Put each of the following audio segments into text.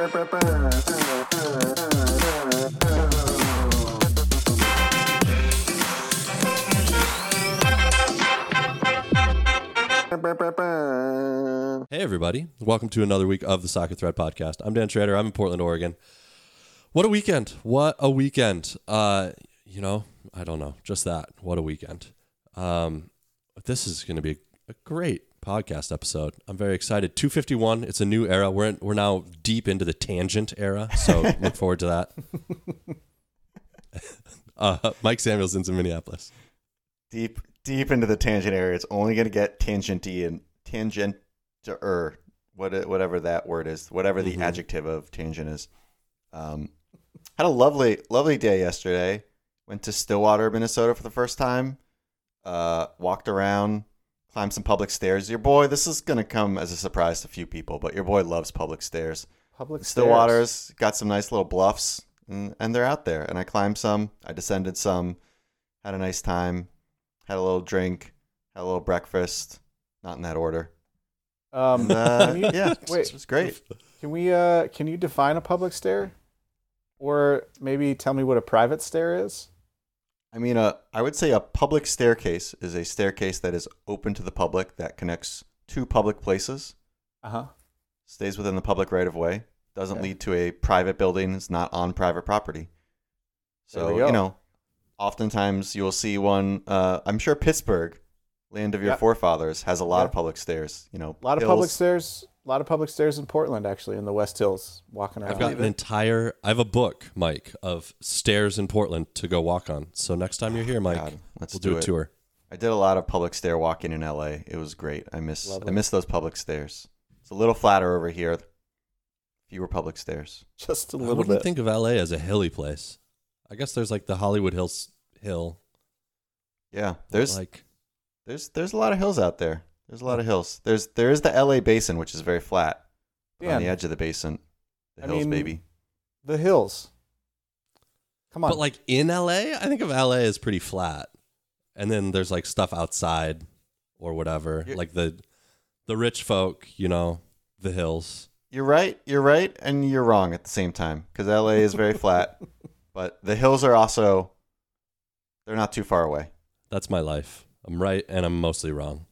Hey, everybody. Welcome to another week of the Soccer Thread Podcast. I'm Dan Schrader. I'm in Portland, Oregon. What a weekend. What a weekend. Uh, you know, I don't know. Just that. What a weekend. Um, this is going to be a great podcast episode. I'm very excited. 251. It's a new era. We're, in, we're now deep into the tangent era. So look forward to that. uh, Mike Samuelson's in Minneapolis. deep deep into the tangent area. It's only going to get tangenty and tangent or what whatever that word is, whatever the Mhm. adjective of tangent is. Um, had a lovely lovely day yesterday. Went to Stillwater, Minnesota for the first time. Uh, walked around, climbed some public stairs. Your boy, this is going to come as a surprise to a few people, but your boy loves public stairs. Public Stillwater's got some nice little bluffs, and, and they're out there. And I climbed some, I descended some, had a nice time, had a little drink, had a little breakfast, not in that order. Um, And, uh, you- yeah, wait, it was great. Can we? Uh, can you define a public stair, or maybe tell me what a private stair is? I mean, uh, I would say a public staircase is a staircase that is open to the public that connects two public places, Uh huh. stays within the public right of way, doesn't Okay. lead to a private building, is not on private property. So you know, oftentimes you'll see one. Uh, I'm sure Pittsburgh, land of your forefathers, has a lot of public stairs. You know, A lot of public stairs. A lot of public stairs in Portland, actually, in the West Hills, walking around. I've got an entire, I have a book, Mike, of stairs in Portland to go walk on. So next time you're oh, here, Mike, God, let's we'll do, do, a it. tour. I did a lot of public stair walking in LA. It was great. I miss I miss those public stairs. It's a little flatter over here. Fewer public stairs. just a little wouldn't bit. think of LA as a hilly place. I guess there's like the Hollywood Hills hill. Yeah, there's like there's there's a lot of hills out there. There's a lot of hills. There's there is the LA basin, which is very flat. But on the edge of the basin, the I hills, mean, baby. the hills. Come on. But like in LA, I think of LA as pretty flat. And then there's like stuff outside or whatever. You're- like the the rich folk, you know, the hills. You're right. You're right, and you're wrong at the same time because LA is very flat, but the hills are also they're not too far away. That's my life. I'm right and I'm mostly wrong.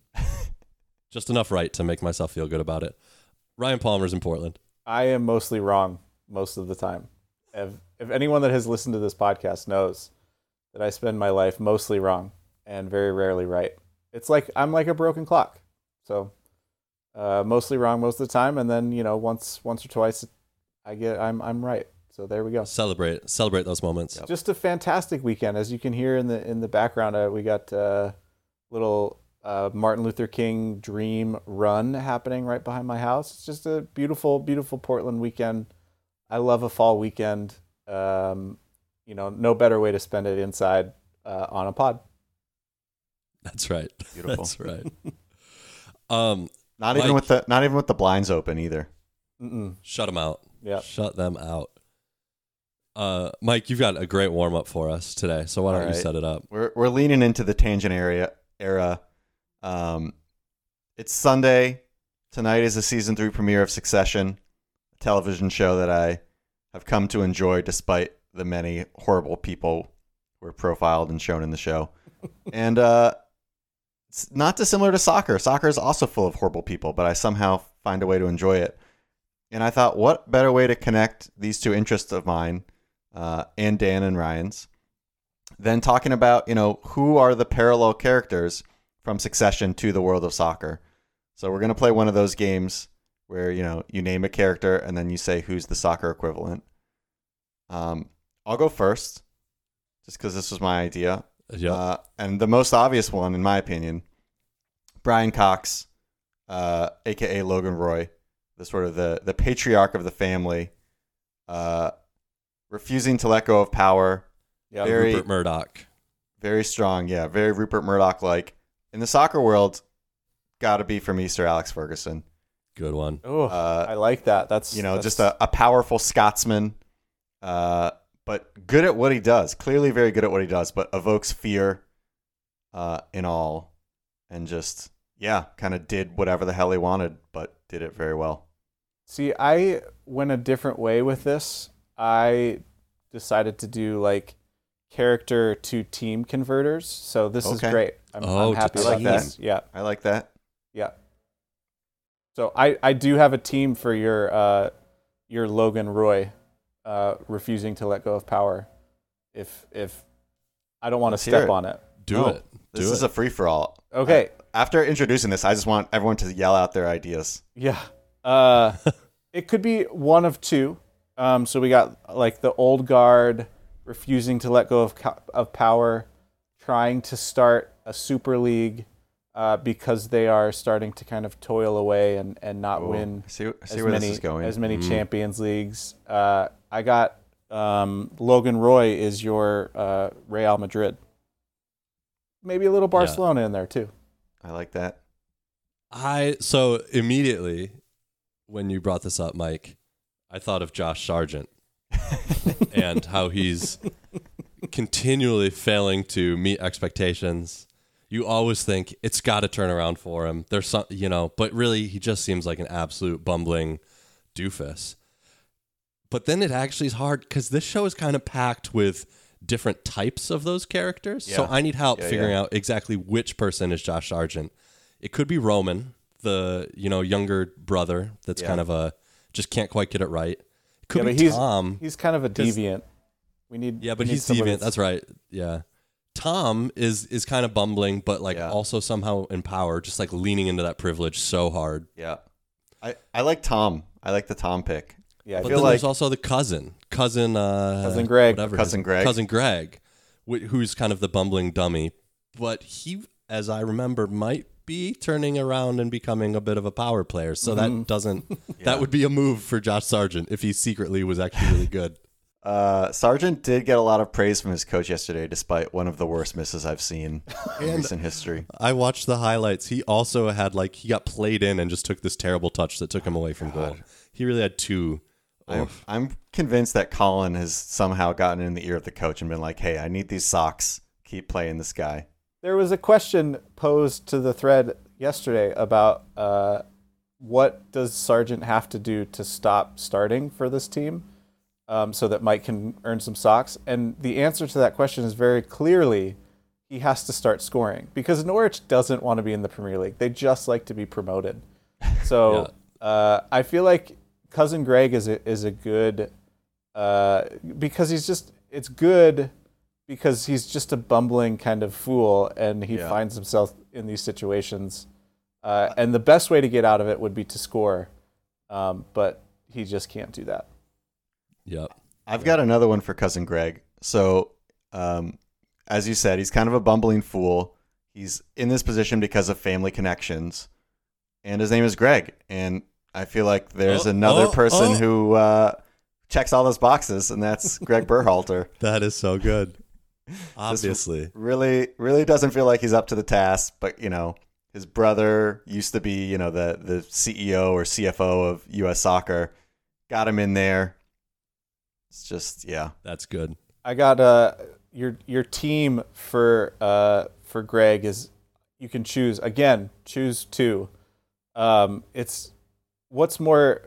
Just enough right to make myself feel good about it. Ryan Palmer's in Portland. I am mostly wrong most of the time. If, if anyone that has listened to this podcast knows that I spend my life mostly wrong and very rarely right. It's like I'm like a broken clock. So uh, mostly wrong most of the time, and then you know once once or twice I get I'm I'm right. So there we go. Celebrate celebrate those moments. Just a fantastic weekend, as you can hear in the in the background. Uh, we got uh, little uh, Martin Luther King Dream Run happening right behind my house. It's just a beautiful, beautiful Portland weekend. I love a fall weekend. Um, you know, no better way to spend it inside uh, on a pod. That's right. Beautiful. That's right. um, Not even Mike. with the not even with the blinds open either. Mm-mm. shut them out. Yeah. Shut them out. Uh, Mike, you've got a great warm up for us today. So why don't All you set it up? We're we're leaning into the tangent area era. Um, it's Sunday. Tonight is the season three premiere of Succession, a television show that I have come to enjoy despite the many horrible people who are profiled and shown in the show. and uh, it's not dissimilar to soccer. Soccer is also full of horrible people, but I somehow find a way to enjoy it. And I thought, what better way to connect these two interests of mine, uh, and Dan and Ryan's, than talking about, you know, who are the parallel characters from Succession to the world of soccer. So we're going to play one of those games where, you know, you name a character and then you say who's the soccer equivalent. Um, I'll go first, just because this was my idea. Yeah. Uh, and the most obvious one, in my opinion, Brian Cox, uh, aka Logan Roy, the sort of the the patriarch of the family, uh, refusing to let go of power. Yeah. very- Rupert Murdoch. Very strong, yeah, very Rupert Murdoch like. In the soccer world, got to be from Easter Alex Ferguson. Good one. Oh, Uh, I like that. That's you know, that's- just a, a powerful Scotsman, uh, but good at what he does. Clearly, very good at what he does, but evokes fear uh, in all, and just yeah, kind of did whatever the hell he wanted, but did it very well. See, I went a different way with this. I decided to do like character to team converters. So this is great. I'm, Oh, I'm happy I like that. Yeah, I like that. yeah. So I, I do have a team for your uh, your Logan Roy uh, refusing to let go of power. If if I don't want to step it. on it. Do No, it. This Do is it. a free for all. Okay. After introducing this, I just want everyone to yell out their ideas. Yeah. Uh, it could be one of two. Um, so we got like the old guard refusing to let go of co- of power, trying to start a super league uh, because they are starting to kind of toil away and, and not Oh, win I see, I see as where many this is going. as many Mm. Champions Leagues. Uh, I got um, Logan Roy is your uh, Real Madrid. Maybe a little Barcelona in there too. I like that. I so immediately when you brought this up, Mike, I thought of Josh Sargent and how he's continually failing to meet expectations. You always think it's got to turn around for him. There's some, you know, but really he just seems like an absolute bumbling doofus. But then it actually is hard because this show is kind of packed with different types of those characters. Yeah. So I need help Yeah, figuring yeah. out exactly which person is Josh Sargent. It could be Roman, the you know younger brother that's kind of a just can't quite get it right. It could be he's- Tom. He's kind of a deviant. We need Yeah, but he's deviant. That's right. Yeah. Tom is is kind of bumbling, but like Yeah. also somehow in power, just like leaning into that privilege so hard. Yeah. I, I like Tom. I like the Tom pick. Yeah, I But feel then like there's also the cousin, cousin, uh, Cousin Greg. whatever Cousin Greg. cousin Greg, wh- who's kind of the bumbling dummy. But he, as I remember, might be turning around and becoming a bit of a power player. So Mm-hmm. that doesn't. Yeah. That would be a move for Josh Sargent if he secretly was actually really good. Uh, Sargent did get a lot of praise from his coach yesterday, despite one of the worst misses I've seen in recent history. I watched the highlights. He also had like he got played in and just took this terrible touch that took him away from goal. He really had two. I'm, I'm convinced that Colin has somehow gotten in the ear of the coach and been like, "Hey, I need these socks. Keep playing this guy." there was a question posed to the thread yesterday about uh, what does Sargent have to do to stop starting for this team, um, so that Mike can earn some socks. And the answer to that question is very clearly he has to start scoring because Norwich doesn't want to be in the Premier League. They just like to be promoted. So uh, I feel like cousin Greg is a, is a good uh, because he's just it's good because he's just a bumbling kind of fool and he Yeah. finds himself in these situations. Uh, and the best way to get out of it would be to score, um, but he just can't do that. Yep. I've got another one for cousin Greg. So, um, as you said, he's kind of a bumbling fool. He's in this position because of family connections, and his name is Greg. And I feel like there's Oh, another oh, person oh. who uh, checks all those boxes, and that's Greg Berhalter. That is so good. Obviously. Really, really doesn't feel like he's up to the task. But you know, his brother used to be, you know, the the CEO or CFO of U.S. Soccer. Got him in there. It's just, yeah. That's good. I got uh, your your team for uh, for Greg is you can choose again choose two. Um, it's what's more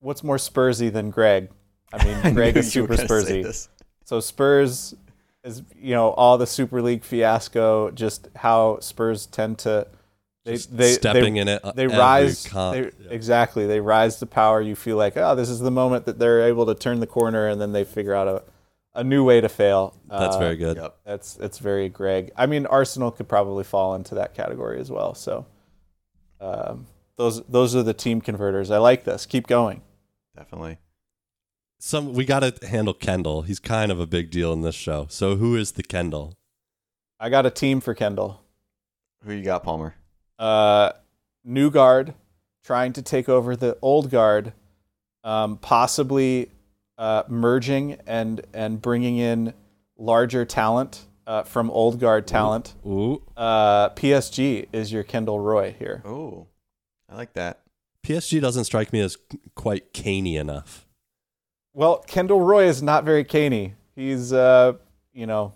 what's more Spursy than Greg. I mean, I Greg knew is super Spursy. this. So Spurs is you know all the Super League fiasco, just how Spurs tend to they Just they stepping they, in it. they rise comp. they, Yeah. exactly they rise to power. You feel like oh this is the moment that they're able to turn the corner, and then they figure out a a new way to fail. That's Uh, very good. Yep. That's that's very Greg. I mean Arsenal could probably fall into that category as well. So um, those those are the team converters. I like this. Keep going. Definitely. Some we got to handle Kendall. He's kind of a big deal in this show. So who is the Kendall? I got a team for Kendall. Who you got, Palmer? Uh, new guard trying to take over the old guard, um, possibly uh, merging and and bringing in larger talent uh, from old guard talent. Ooh, Uh, PSG is your Kendall Roy here. Oh, I like that. PSG doesn't strike me as quite caney enough. Well, Kendall Roy is not very canny. He's uh, you know,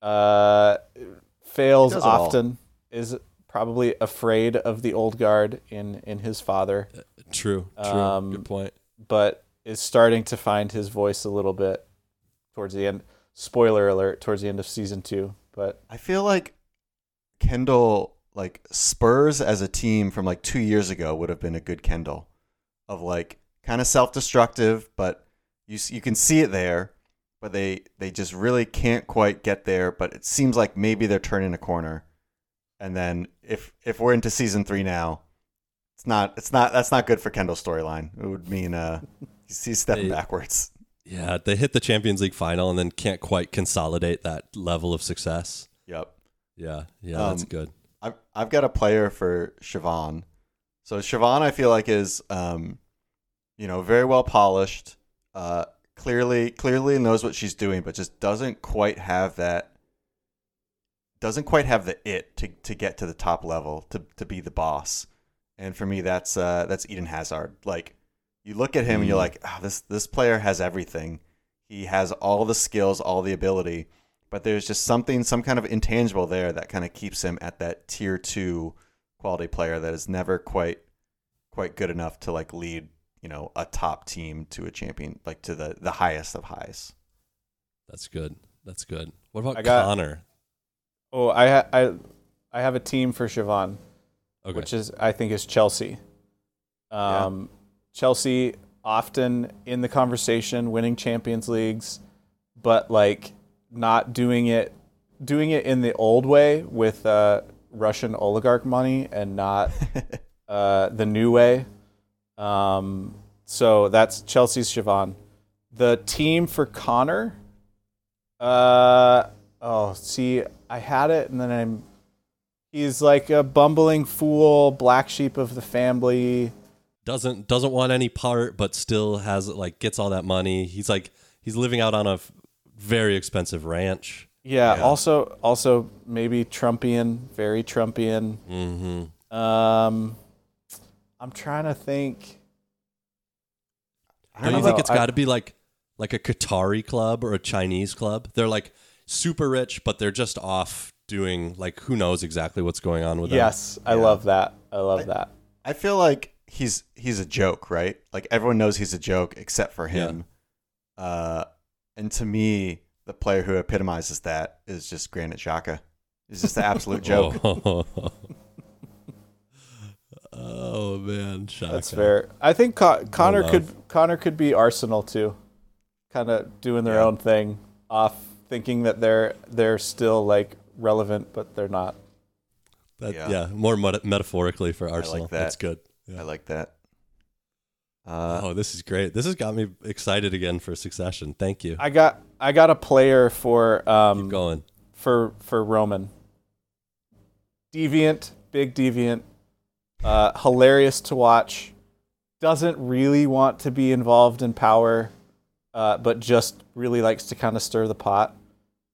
uh, fails He does it all. often. Is probably afraid of the old guard in in his father, True. True. Um, Good point. but is starting to find his voice a little bit towards the end. Spoiler alert: towards the end of season two. But I feel like Kendall, like Spurs as a team from like two years ago, would have been a good Kendall, of like kind of self-destructive, but you you can see it there, but they they just really can't quite get there. But it seems like maybe they're turning a corner, and then if if we're into season three now, it's not it's not that's not good for Kendall's storyline. It would mean uh he's, stepping backwards. Yeah, they hit the Champions League final and then can't quite consolidate that level of success. Yep. Yeah, yeah, that's Um, good. I've I've got a player for Siobhan. So Siobhan, I feel like is um, you know, very well polished. Uh, clearly clearly knows what she's doing, but just doesn't quite have that. Doesn't quite have the it to, to get to the top level to to be the boss. And for me, that's uh, that's Eden Hazard. Like you look at him and you're Mm. like, ah, this this player has everything. He has all the skills, all the ability but there's just something, some kind of intangible there that kind of keeps him at that tier two quality player that is never quite, quite good enough to like lead, you know, a top team to a champion, like to the the highest of highs. That's good. That's good. What about got- Connor? Oh, I ha- I I have a team for Siobhan. Okay. which is I think is Chelsea. Um, Chelsea often in the conversation, winning Champions Leagues, but like not doing it, doing it in the old way with uh, Russian oligarch money and not uh, the new way. Um, so that's Chelsea's Siobhan. The team for Connor. Uh oh, see, I had it and then I'm He's like a bumbling fool, black sheep of the family. doesn't doesn't want any part, but still has like gets all that money. He's like he's living out on a f- very expensive ranch. Yeah, Yeah. also also maybe Trumpian, very Trumpian. Mm-hmm. Um I'm trying to think. I Don't you know. think it's got to be like like a Qatari club or a Chinese club? They're like super rich, but they're just off doing like who knows exactly what's going on with them. Yes, I Yeah. love that. I love I- that. I feel like he's he's a joke, right? Like everyone knows he's a joke except for him. Uh, and to me, the player who epitomizes that is just Granit Xhaka. He's just the absolute joke. Oh, Oh, man, Xhaka. That's fair. I think Con- Connor could Connor could be Arsenal too. Kind of doing their Yeah. own thing, off thinking that they're they're still like relevant, but they're not. That, Yeah. yeah. more meta- metaphorically for Arsenal. that. That's good. Yeah. I like that. Uh, oh, this is great. This has got me excited again for Succession. Thank you. I got I got a player for Keep um going. for for Roman. Deviant, big deviant, uh, hilarious to watch. Doesn't really want to be involved in power, uh, but just really likes to kind of stir the pot.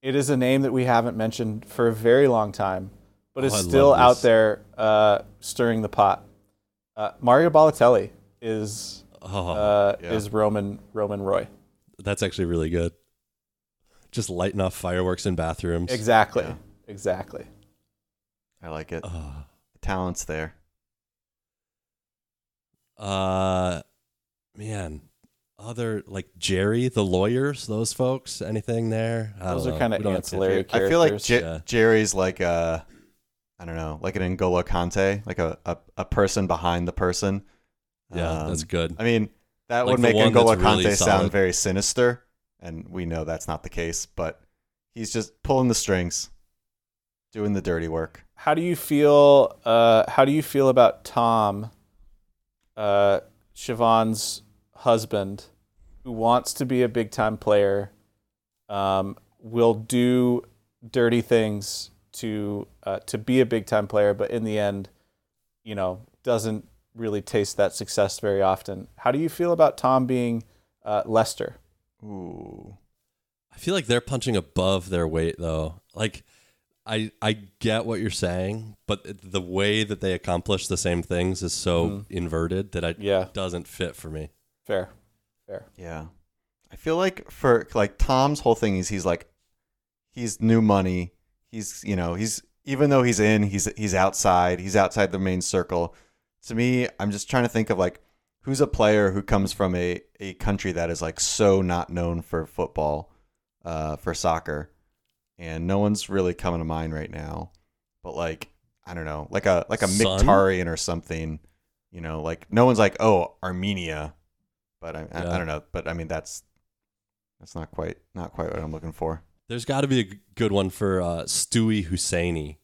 It is a name that we haven't mentioned for a very long time, but is Oh, I still out there uh, stirring the pot. Uh, Mario Balotelli is Oh, uh, yeah. is Roman Roman Roy. that's actually really good. Just lighting off fireworks in bathrooms. Exactly, Yeah. exactly. I like it. Oh. The talent's there. Uh, man, other like Gerri, the lawyers, those folks, anything there? I Those are kinda We don't to- I feel like. J- Yeah. Gerri's like a, I don't know, like an N'Golo Kante, like a, a, a person behind the person. Yeah, that's Um, good. I mean, that Like would make one N'Golo that's really Kante sound very sinister, and we know that's not the case. But he's just pulling the strings, doing the dirty work. How do you feel? Uh, how do you feel about Tom, uh, Siobhan's husband, who wants to be a big time player, um, will do dirty things to uh, to be a big time player, but in the end, you know, doesn't really taste that success very often. How do you feel about Tom being uh, Leicester? Ooh, I feel like they're punching above their weight though. Like I I get what you're saying, but the way that they accomplish the same things is so Mhm. inverted that it Yeah, doesn't fit for me. Fair, fair. yeah. I feel like for like Tom's whole thing is he's like, he's new money. He's you know he's even though he's in, he's he's outside. He's outside the main circle. To me, I'm just trying to think of like who's a player who comes from a a country that is like so not known for football, uh, for soccer, and no one's really coming to mind right now. But like I don't know, like a like a Son? Mkhitaryan or something. You know, like no one's like oh Armenia, but I, I, Yeah. I don't know. But I mean that's that's not quite not quite what I'm looking for. There's got to be a g- good one for uh, Stewy Hosseini.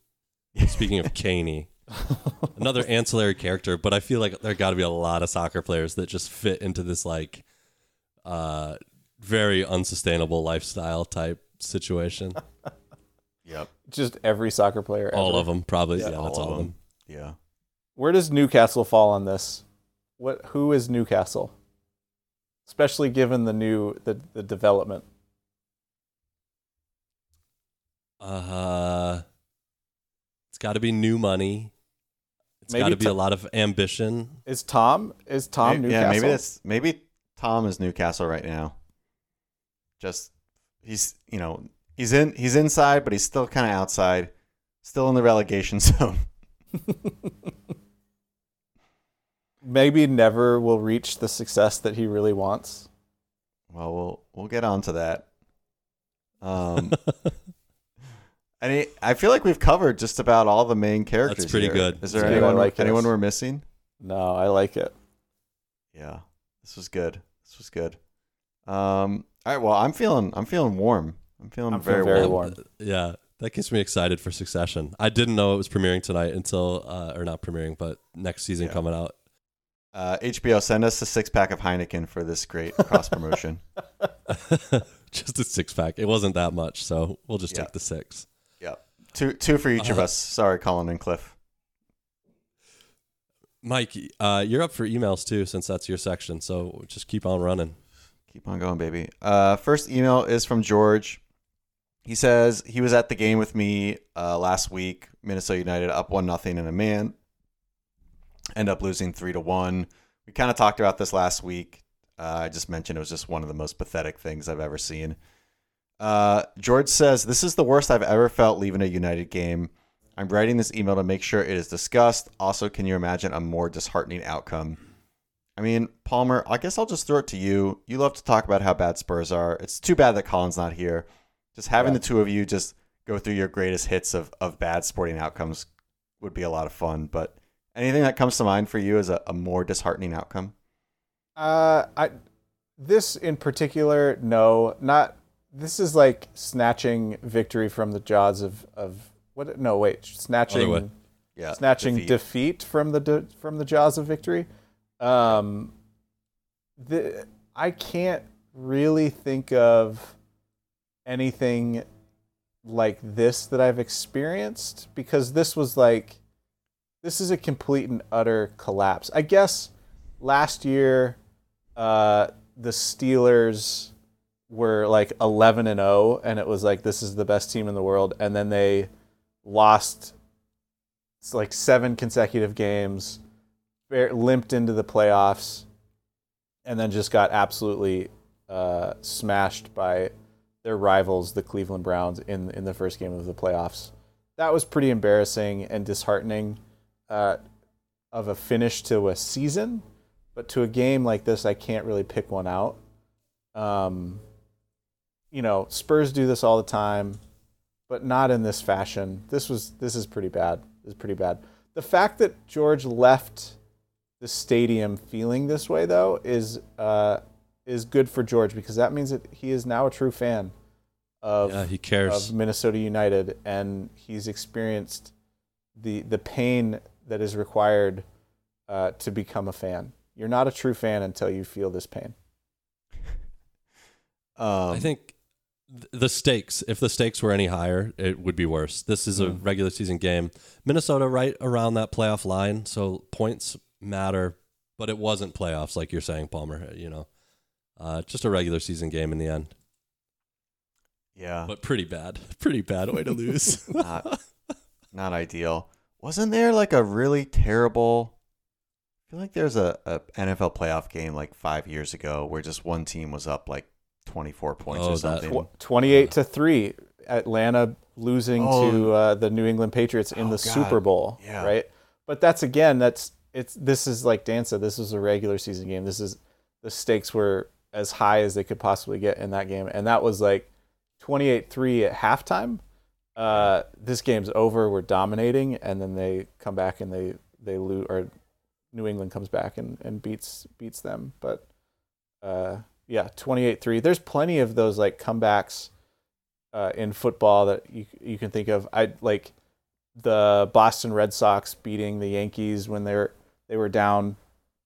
Speaking of Caney, another ancillary character, but I feel like there got to be a lot of soccer players that just fit into this like uh, very unsustainable lifestyle type situation. Yep. Just every soccer player. Ever. All of them, probably. Yeah, Yeah, that's all of them. Yeah. Where does Newcastle fall on this? What? Who is Newcastle? Especially given the new the, the development. Uh, it's got to be new money. it's got to be a lot of ambition. Is Tom? Is Tom May- Newcastle? Yeah, maybe that's maybe Tom is Newcastle right now. Just he's you know he's in he's inside, but he's still kind of outside, still in the relegation zone. maybe never will reach the success that he really wants. Well, we'll we'll get on to that. Um, and he, I feel like we've covered just about all the main characters. That's pretty here. good. Is there That's anyone like anyone we're missing? No, I like it. Yeah, this was good. This was good. Um, all right. Well, I'm feeling I'm feeling warm. I'm feeling I'm very feeling very warm. warm. Yeah, that gets me excited for Succession. I didn't know it was premiering tonight until, uh, or not premiering, but next season Yeah. coming out. Uh, HBO, send us a six pack of Heineken for this great cross promotion. just a six pack. It wasn't that much, so we'll just take the six. two two for each of Uh, us. Sorry, Colin and Cliff. Mike, uh, you're up for emails too, since that's your section. So just keep on running. Keep on going, baby. Uh, first email is from George. He says he was at the game with me uh, last week. Minnesota United up one nothing in a man. End up losing three to one. We kind of talked about this last week. Uh, I just mentioned it was just one of the most pathetic things I've ever seen. Uh, George says this is the worst I've ever felt leaving a United game. I'm writing this email to make sure it is discussed. Also, can you imagine a more disheartening outcome? I mean, Palmer, I guess I'll just throw it to you. You love to talk about how bad Spurs are. It's too bad that Colin's not here. Just having Yeah. the two of you just go through your greatest hits of, of bad sporting outcomes would be a lot of fun. But anything that comes to mind for you as a, a more disheartening outcome? Uh, I this in particular, no, not. This is like snatching victory from the jaws of of what? No, wait, snatching Yeah, snatching defeat. defeat, from the de, from the jaws of victory. Um, the I can't really think of anything like this that I've experienced because this was like this is a complete and utter collapse. I guess last year uh, the Steelers were like 11 and 0 and it was like this is the best team in the world. And then they lost like seven consecutive games limped into the playoffs and then just got absolutely uh, smashed by their rivals the Cleveland Browns in in the first game of the playoffs. That was pretty embarrassing and disheartening uh, of a finish to a season but to a game like this I can't really pick one out um, you know, Spurs do this all the time, but not in this fashion. This was this is pretty bad. This is pretty bad. The fact that George left the stadium feeling this way though is uh, is good for George because that means that he is now a true fan of yeah, he cares. of Minnesota United and he's experienced the the pain that is required uh, to become a fan. You're not a true fan until you feel this pain. Um, I think th- the stakes, if the stakes were any higher, it would be worse. This is a Mhm. regular season game. Minnesota right around that playoff line, so points matter, but it wasn't playoffs like you're saying, Palmer. You know, uh, just a regular season game in the end, yeah, but pretty bad, pretty bad way to lose. not not ideal. Wasn't there like a really terrible? I feel like there's a, a NFL playoff game like five years ago where just one team was up like 24 points Oh, or something. Tw- 28 to 3 atlanta losing Oh. to uh, the New England Patriots in Oh, the God. Super Bowl, Yeah. right? But that's again, that's it's this is like Dan said, this was a regular season game. This is the stakes were as high as they could possibly get in that game, and that was like 28-3 at halftime. Uh, this game's over. We're dominating, and then they come back and they they lose, or New England comes back and, and beats beats them. But uh, yeah, 28-3. There's plenty of those like comebacks uh, in football that you you can think of. I like the Boston Red Sox beating the Yankees when they were they were down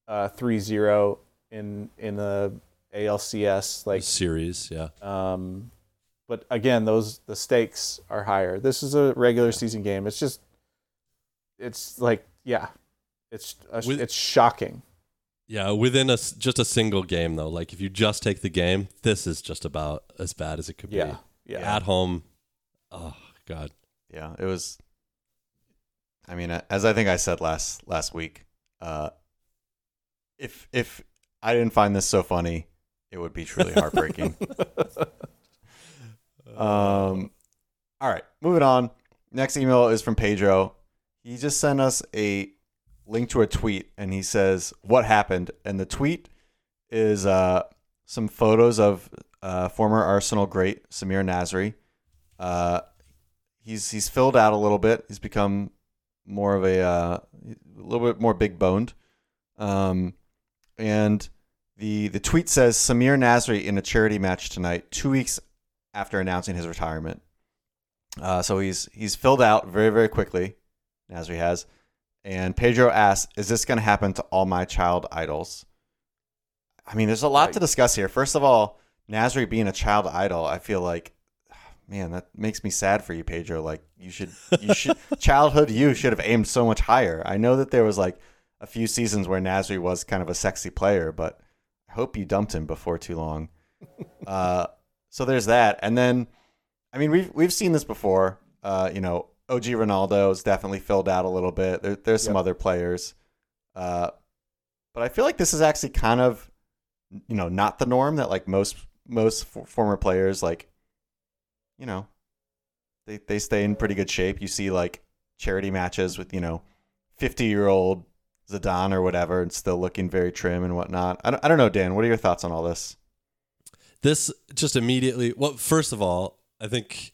uh, 3-0 in in the ALCS like series, yeah. um, but again, those the stakes are higher. This is a regular season game. It's just, it's like, yeah, it's a, With- it's shocking. Yeah, within a s- just a single game though. Like if you just take the game, this is just about as bad as it could Yeah, be. yeah. At home, oh god. Yeah, it was. I mean, as I think I said last last week, uh, if if I didn't find this so funny, it would be truly heartbreaking. um, all right, moving on. Next email is from Pedro. He just sent us a link to a tweet, and he says, "What happened?" And the tweet is uh, some photos of uh, former Arsenal great Samir Nasri. Uh, he's he's filled out a little bit. He's become more of a uh, a little bit more big boned. Um, and the the tweet says Samir Nasri in a charity match tonight, two weeks after announcing his retirement. Uh, so he's he's filled out very very quickly. Nasri has, and Pedro asks, "Is this going to happen to all my child idols?" I mean, there's a lot to discuss here. First of all, Nasri being a child idol, I feel like man, that makes me sad for you, Pedro. Like you should, you should, childhood you should have aimed so much higher. I know that there was like a few seasons where Nasri was kind of a sexy player, but I hope you dumped him before too long. uh, so there's that, and then, I mean, we've we've seen this before. Uh, you know, OG Ronaldo is definitely filled out a little bit. There, there's some Yep. other players, uh, but I feel like this is actually kind of, you know, not the norm. That like most most f- former players like you know, they they stay in pretty good shape. You see like charity matches with you know, fifty year old Zidane or whatever, and still looking very trim and whatnot. I don't, I don't know, Dan. What are your thoughts on all this? This just immediately. Well, first of all, I think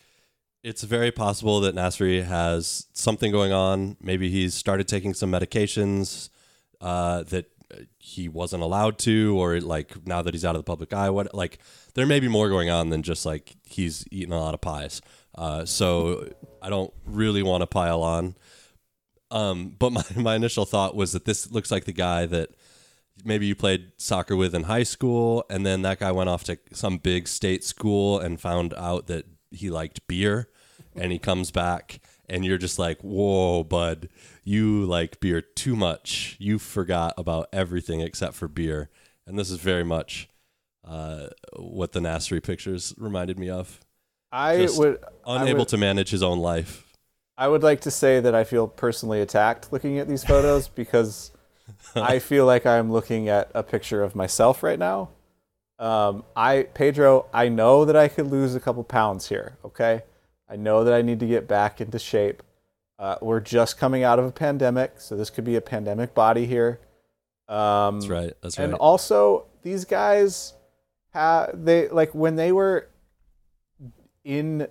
it's very possible that Nasri has something going on. Maybe he's started taking some medications uh, that he wasn't allowed to, or like now that he's out of the public eye, what like there may be more going on than just like he's eating a lot of pies. Uh, so I don't really want to pile on. Um, but my, my initial thought was that this looks like the guy that maybe you played soccer with in high school, and then that guy went off to some big state school and found out that he liked beer, and he comes back, and you're just like, whoa, bud, you like beer too much. You forgot about everything except for beer, and this is very much uh, what the Nasri pictures reminded me of. I Just would I Unable would- to manage his own life. I would like to say that I feel personally attacked looking at these photos because I feel like I'm looking at a picture of myself right now. Um, I Pedro, I know that I could lose a couple pounds here. Okay, I know that I need to get back into shape. Uh, we're just coming out of a pandemic, so this could be a pandemic body here. Um, That's right. That's right. and also, these guys, ha- they like when they were in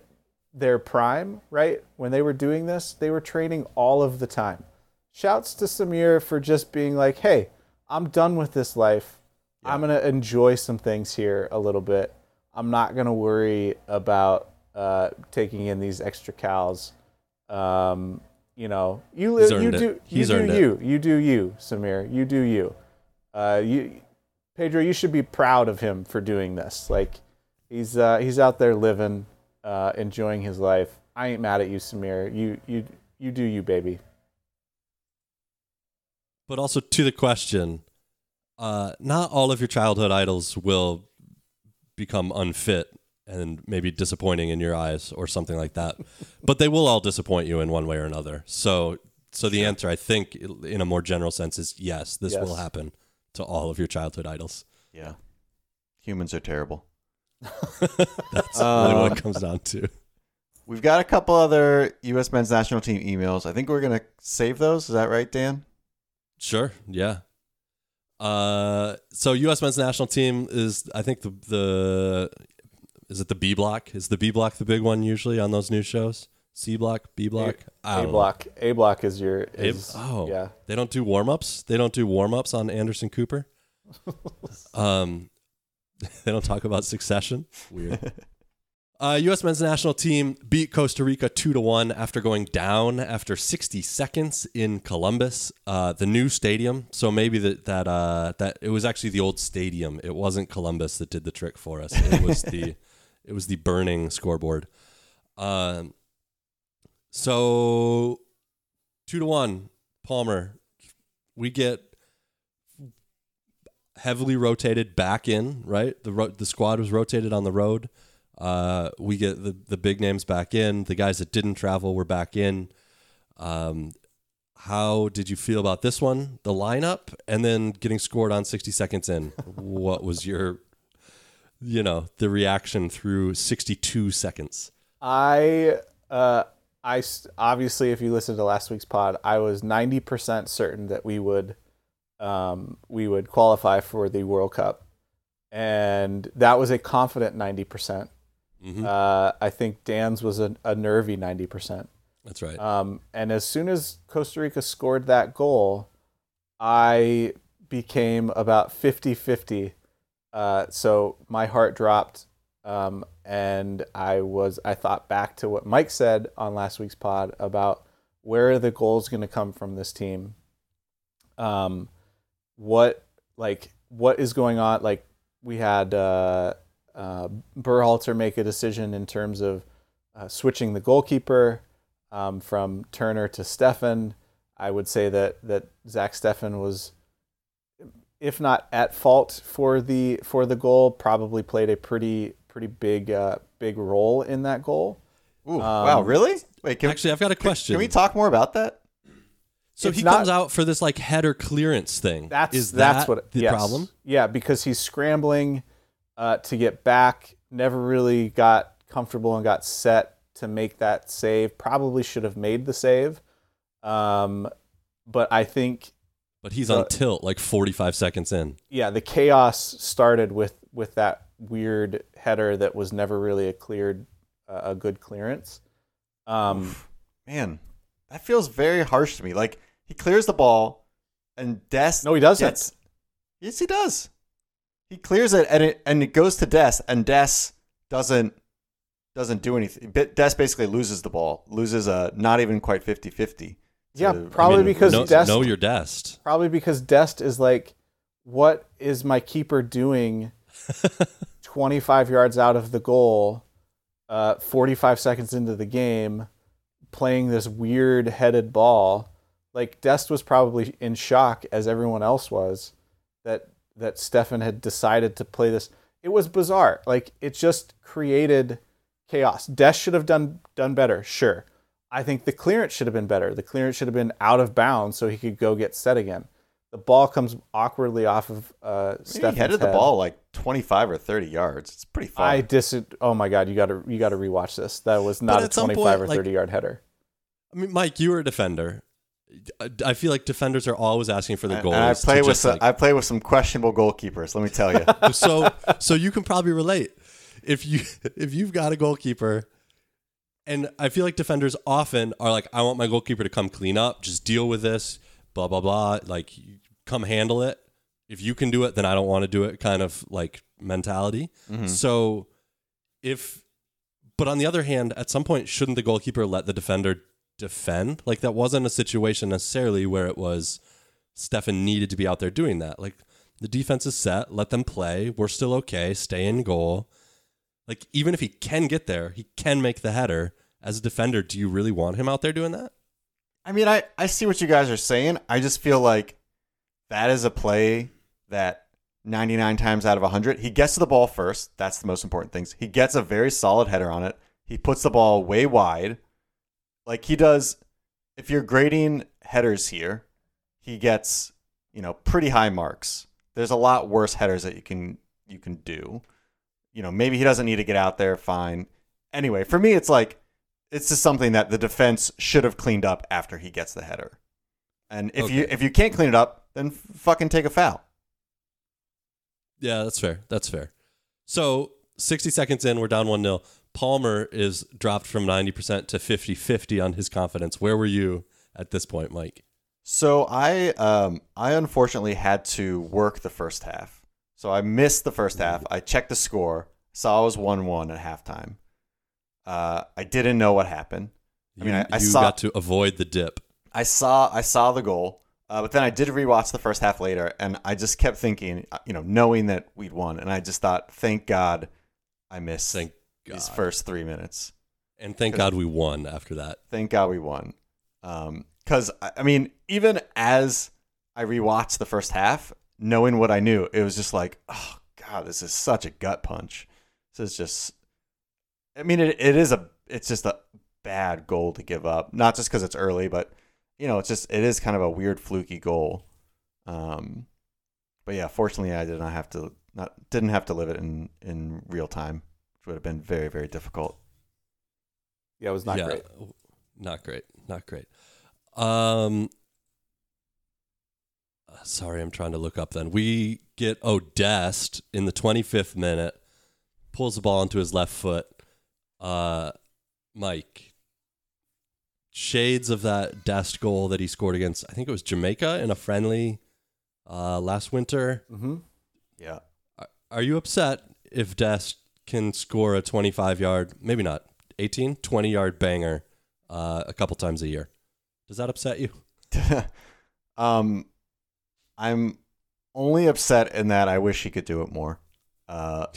their prime, right? When they were doing this, they were training all of the time. Shouts to Samir for just being like, "Hey, I'm done with this life. I'm gonna enjoy some things here a little bit. I'm not gonna worry about uh, taking in these extra cows. Um, you know, you He's li- you it. do He's you do it. you you do you, Samir. You do you. Uh, you, Pedro, you should be proud of him for doing this. Like, he's uh, he's out there living, uh, enjoying his life. I ain't mad at you, Samir. You you you do you, baby. But also to the question, uh, not all of your childhood idols will become unfit and maybe disappointing in your eyes or something like that. but they will all disappoint you in one way or another. So, so the answer, I think, in a more general sense, is yes. This Yes. will happen to all of your childhood idols. Yeah, humans are terrible. That's really Uh, what it comes down to. we've got a couple other U.S. men's national team emails. I think we're gonna save those. Is that right, Dan? Sure. Yeah. Uh, so U.S. men's national team is, I think the the is it the B block? Is the B block the big one usually on those news shows? C block, B block, I A don't know. block. A block is your A- oh, yeah. They don't do warm ups. They don't do warm ups on Anderson Cooper. um, they don't talk about succession. Weird. Uh, U.S. men's national team beat Costa Rica two to one after going down after 60 seconds in Columbus, uh, the new stadium. So maybe that that uh, that it was actually the old stadium. It wasn't Columbus that did the trick for us. It was the it was the burning scoreboard. Um, so two to one, Palmer. We get heavily rotated back in. Right, the ro- the squad was rotated on the road. Uh, we get the the big names back in. The guys that didn't travel were back in. Um, how did you feel about this one? The lineup, and then getting scored on sixty seconds in. what was your, you know, the reaction through sixty two seconds? I uh I obviously if you listened to last week's pod, I was 90% certain that we would um we would qualify for the World Cup. And that was a confident 90%. Mhm. Uh I think Dan's was a, a nervy 90%. That's right. Um, and as soon as Costa Rica scored that goal, I became about 50 50. Uh, so my heart dropped. Um, and I was, I thought back to what Mike said on last week's pod about where are the goals going to come from this team? Um, what, like, what is going on? Like, we had uh, uh, Berhalter make a decision in terms of uh, switching the goalkeeper um, from Turner to Steffen. I would say that that Zack Steffen was, if not at fault for the for the goal, probably played a pretty pretty big uh, big role in that goal. Ooh, wow, Um, really? Wait, can, Actually, I've got a question. can we talk more about that? so it's he not- comes out for this like header clearance thing. That's is that's that what the yes. problem? Yeah, because he's scrambling uh, to get back. Never really got comfortable and got set to make that save. Probably should have made the save. Um, but I think But he's Uh, on tilt like 45 seconds in. yeah, the chaos started with with that weird header that was never really a cleared uh, a good clearance. Um, Man, that feels very harsh to me. Like he clears the ball, and Dest. no, he doesn't. gets- yes, he does. He clears it, and it and it goes to Dest, and Dest doesn't doesn't do anything. But Dest basically loses the ball, loses a not even quite 50-50. yeah, to- probably I mean, because know, Dest know your dest. probably because Dest is like, what is my keeper doing? 25 yards out of the goal, uh, 45 seconds into the game, playing this weird headed ball. Like Dest was probably in shock, as everyone else was, that that Steffen had decided to play this. It was bizarre. Like it just created chaos. Dest should have done done better, sure. I think the clearance should have been better. The clearance should have been out of bounds so he could go get set again. The ball comes awkwardly off of uh, He Steffen's headed the head. ball like twenty five or thirty yards. It's pretty far. I dis. Oh my god, you got to you got to rewatch this. That was not a at some twenty five point, or like- thirty yard header. I mean, Mike, you were a defender. I- feel like defenders are always asking for the goals. and I play with some, like- I play with some questionable goalkeepers. Let me tell you. so so you can probably relate if you if you've got a goalkeeper and i feel like defenders often are like i want my goalkeeper to come clean up just deal with this blah blah blah like come handle it if you can do it then i don't want to do it kind of like mentality mm-hmm. so if but on the other hand at some point shouldn't the goalkeeper let the defender defend like that wasn't a situation necessarily where it was Steffen needed to be out there doing that. Like the defense is set, let them play. We're still okay. Stay in goal. Like even if he can get there, he can make the header. As a defender, do you really want him out there doing that? I mean, I, I see what you guys are saying. I just feel like that is a play that 99 times out of 100, he gets to the ball first. That's the most important things. He gets a very solid header on it. He puts the ball way wide. Like he does, if you're grading headers here, he gets, you know, pretty high marks. There's a lot worse headers that you can you can do. You know, maybe he doesn't need to get out there, fine. Anyway, for me it's like it's just something that the defense should have cleaned up after he gets the header. And if you if you can't clean it up, then fucking take a foul. Yeah, that's fair. That's fair. So 60 seconds in, we're down 1 0. Palmer is dropped from 90% to 50 50 on his confidence. Where were you at this point, Mike? So I um I unfortunately had to work the first half. So I missed the first half. I checked the score, saw it was one one at halftime. Uh, I didn't know what happened. I mean, You- I, I you saw got to avoid the dip. I saw I saw the goal, uh, but then I did rewatch the first half later, and I just kept thinking, uh, you know, knowing that we'd won, and I just thought, thank God, I missed Thank God. these first three minutes. and thank God we won after that. Thank God we won. Because I I mean, even as I rewatched the first half, knowing what I knew, it was just like, oh God, this is such a gut punch. This is just. I mean, it, it is a. It's just a bad goal to give up. Not just because it's early, but you know, it's just it is kind of a weird fluky goal. Um, but yeah, fortunately, I did not have to not didn't have to live it in in real time, which would have been very very difficult. Yeah, it was not yeah, great. Not great. Not great. Um, sorry, I'm trying to look up then. We get Odest in the 25th minute, pulls the ball into his left foot. Uh, Mike, shades of that Dest goal that he scored against, I think it was Jamaica in a friendly uh, last winter. Mm-hmm. Yeah. Are- Are you upset if Dest can score a 25 yard, maybe not 18, 20 yard banger uh, a couple times a year? Does that upset you? um, I'm only upset in that I wish he could do it more. Uh,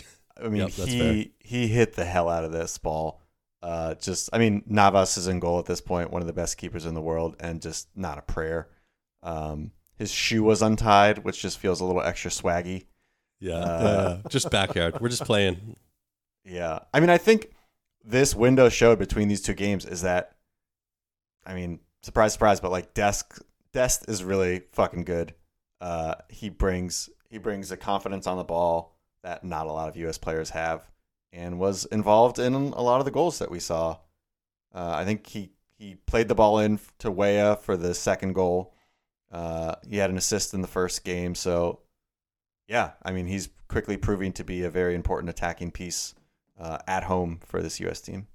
I mean, Yep, he fair. he hit the hell out of this ball. Uh, just I mean, Navas is in goal at this point, one of the best keepers in the world, and just not a prayer. Um, his shoe was untied, which just feels a little extra swaggy. Yeah. Uh, just backyard. We're just playing. Yeah. I mean, I think this window showed between these two games is that, I mean, surprise, surprise, but like Desk, Dest is really fucking good. Uh, he brings he brings a confidence on the ball that not a lot of U.S. players have, and was involved in a lot of the goals that we saw. Uh, I think he he played the ball in to Weah for the second goal. Uh, he had an assist in the first game, so yeah, I mean he's quickly proving to be a very important attacking piece uh, at home for this U.S. team.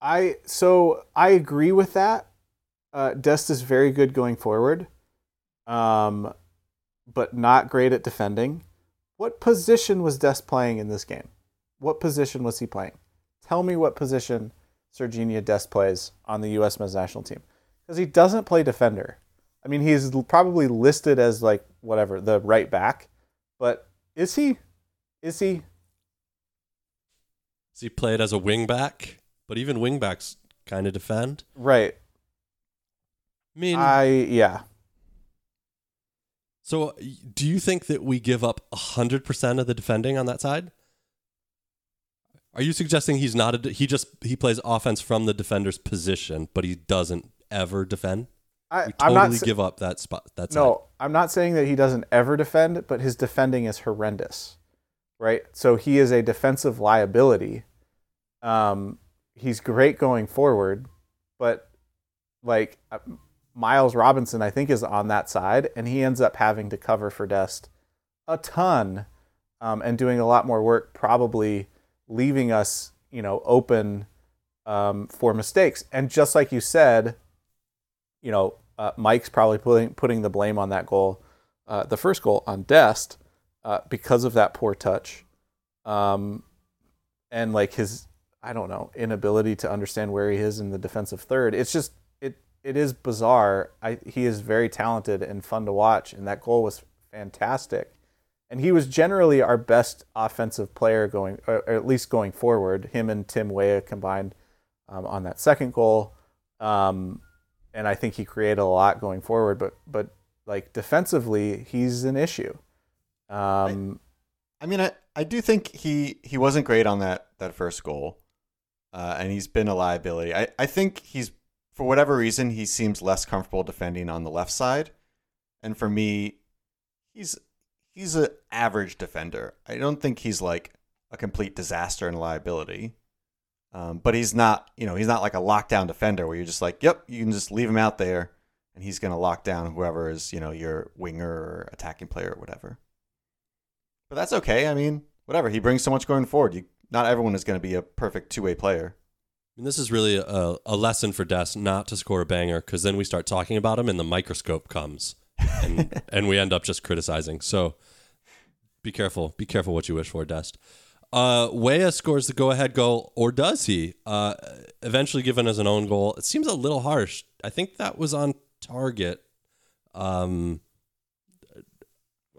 I so I agree with that. Uh, Dest is very good going forward, um, but not great at defending. What position was Dest playing in this game? What position was he playing? Tell me what position Sergiño Dest plays on the U.S. men's national team because he doesn't play defender. I mean, he's probably listed as like whatever the right back, but is he? Is he? Does he played as a wing back? But even wing backs kind of defend. Right. I mean, I yeah. so uh, do you think that we give up 100% of the defending on that side? Are you suggesting he's not a he just he plays offense from the defender's position, but he doesn't ever defend? I, We I'm totally not. give up that spot. That's No, I'm not saying that he doesn't ever defend, but his defending is horrendous, right? So he is a defensive liability. Um, he's great going forward, but like uh, Miles Robinson, I think is on that side, and he ends up having to cover for Dest a ton, um, and doing a lot more work, probably leaving us, you know, open um, for mistakes. And just like you said, you know, uh, Mike's probably putting putting the blame on that goal, uh, the first goal on Dest, uh, because of that poor touch, um, and like his, I don't know, inability to understand where he is in the defensive third. It's just it it is bizarre. I he is very talented and fun to watch, and that goal was fantastic. And he was generally our best offensive player going, or at least going forward. Him and Tim Weah combined um, on that second goal. Um, and I think he created a lot going forward. But but like defensively, he's an issue. Um, I mean, I, I do think he, he wasn't great on that, that first goal, uh, and he's been a liability. I, I think he's, for whatever reason, he seems less comfortable defending on the left side. And for me, he's he's an average defender. I don't think he's like a complete disaster and liability. Um, but he's not, you know, he's not like a lockdown defender where you're just like, yep, you can just leave him out there and he's going to lock down whoever is, you know, your winger or attacking player or whatever. But that's okay. I mean, whatever. He brings so much going forward. You, not everyone is going to be a perfect two way player. And this is really a, a lesson for Dest not to score a banger because then we start talking about him and the microscope comes and, and we end up just criticizing. So be careful. Be careful what you wish for, Dest. Uh, Weah scores the go ahead goal, or does he? Uh, eventually given as an own goal. It seems a little harsh. I think that was on target. Um,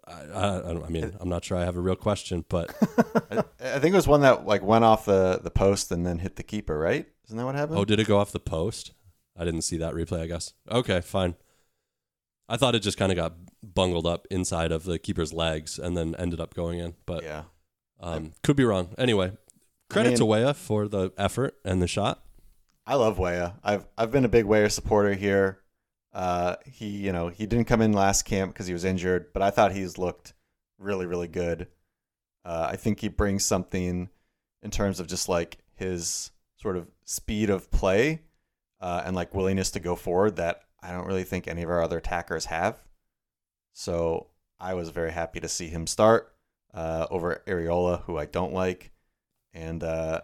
I, I, I mean, I'm not sure I have a real question, but I, I think it was one that like went off the, the post and then hit the keeper, right? Isn't that what happened? oh, did it go off the post? I didn't see that replay. I guess. Okay, fine. I thought it just kind of got bungled up inside of the keeper's legs and then ended up going in, but yeah. um, could be wrong. Anyway, credit mean- to Weah for the effort and the shot. I love Weah. I've I've been a big Weah supporter here. Uh, he you know he didn't come in last camp because he was injured, but I thought he's looked really really good. Uh, I think he brings something in terms of just like his sort of speed of play uh, and like willingness to go forward that I don't really think any of our other attackers have. So I was very happy to see him start uh, over Arriola, who I don't like, and uh,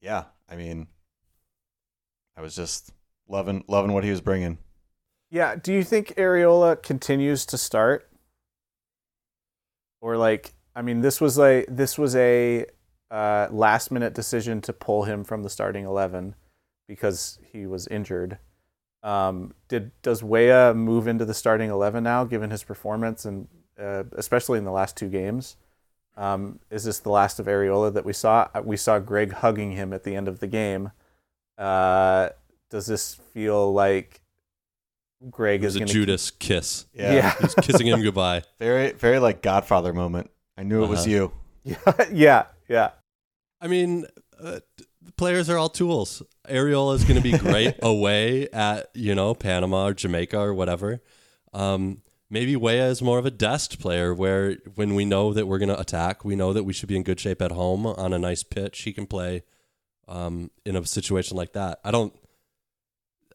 yeah, I mean, I was just loving loving what he was bringing. Yeah. Do you think Arriola continues to start? Or like, I mean, this was like this was a uh, last minute decision to pull him from the starting eleven because he was injured. Um, did does Weah move into the starting eleven now, given his performance and uh, especially in the last two games? Um, is this the last of Arriola that we saw? Uh, We saw Greg hugging him at the end of the game. Uh, does this feel like Greg was is a going to Judas kiss. Yeah. He's kissing him goodbye. very very like Godfather moment. I knew it was Uh-huh. you. Yeah, yeah, yeah. I mean, uh, t- players are all tools. Arriola is going to be great away at you know Panama or Jamaica or whatever. Um, maybe Weah is more of a dest player, where when we know that we're going to attack, we know that we should be in good shape at home on a nice pitch. He can play um, in a situation like that. I don't.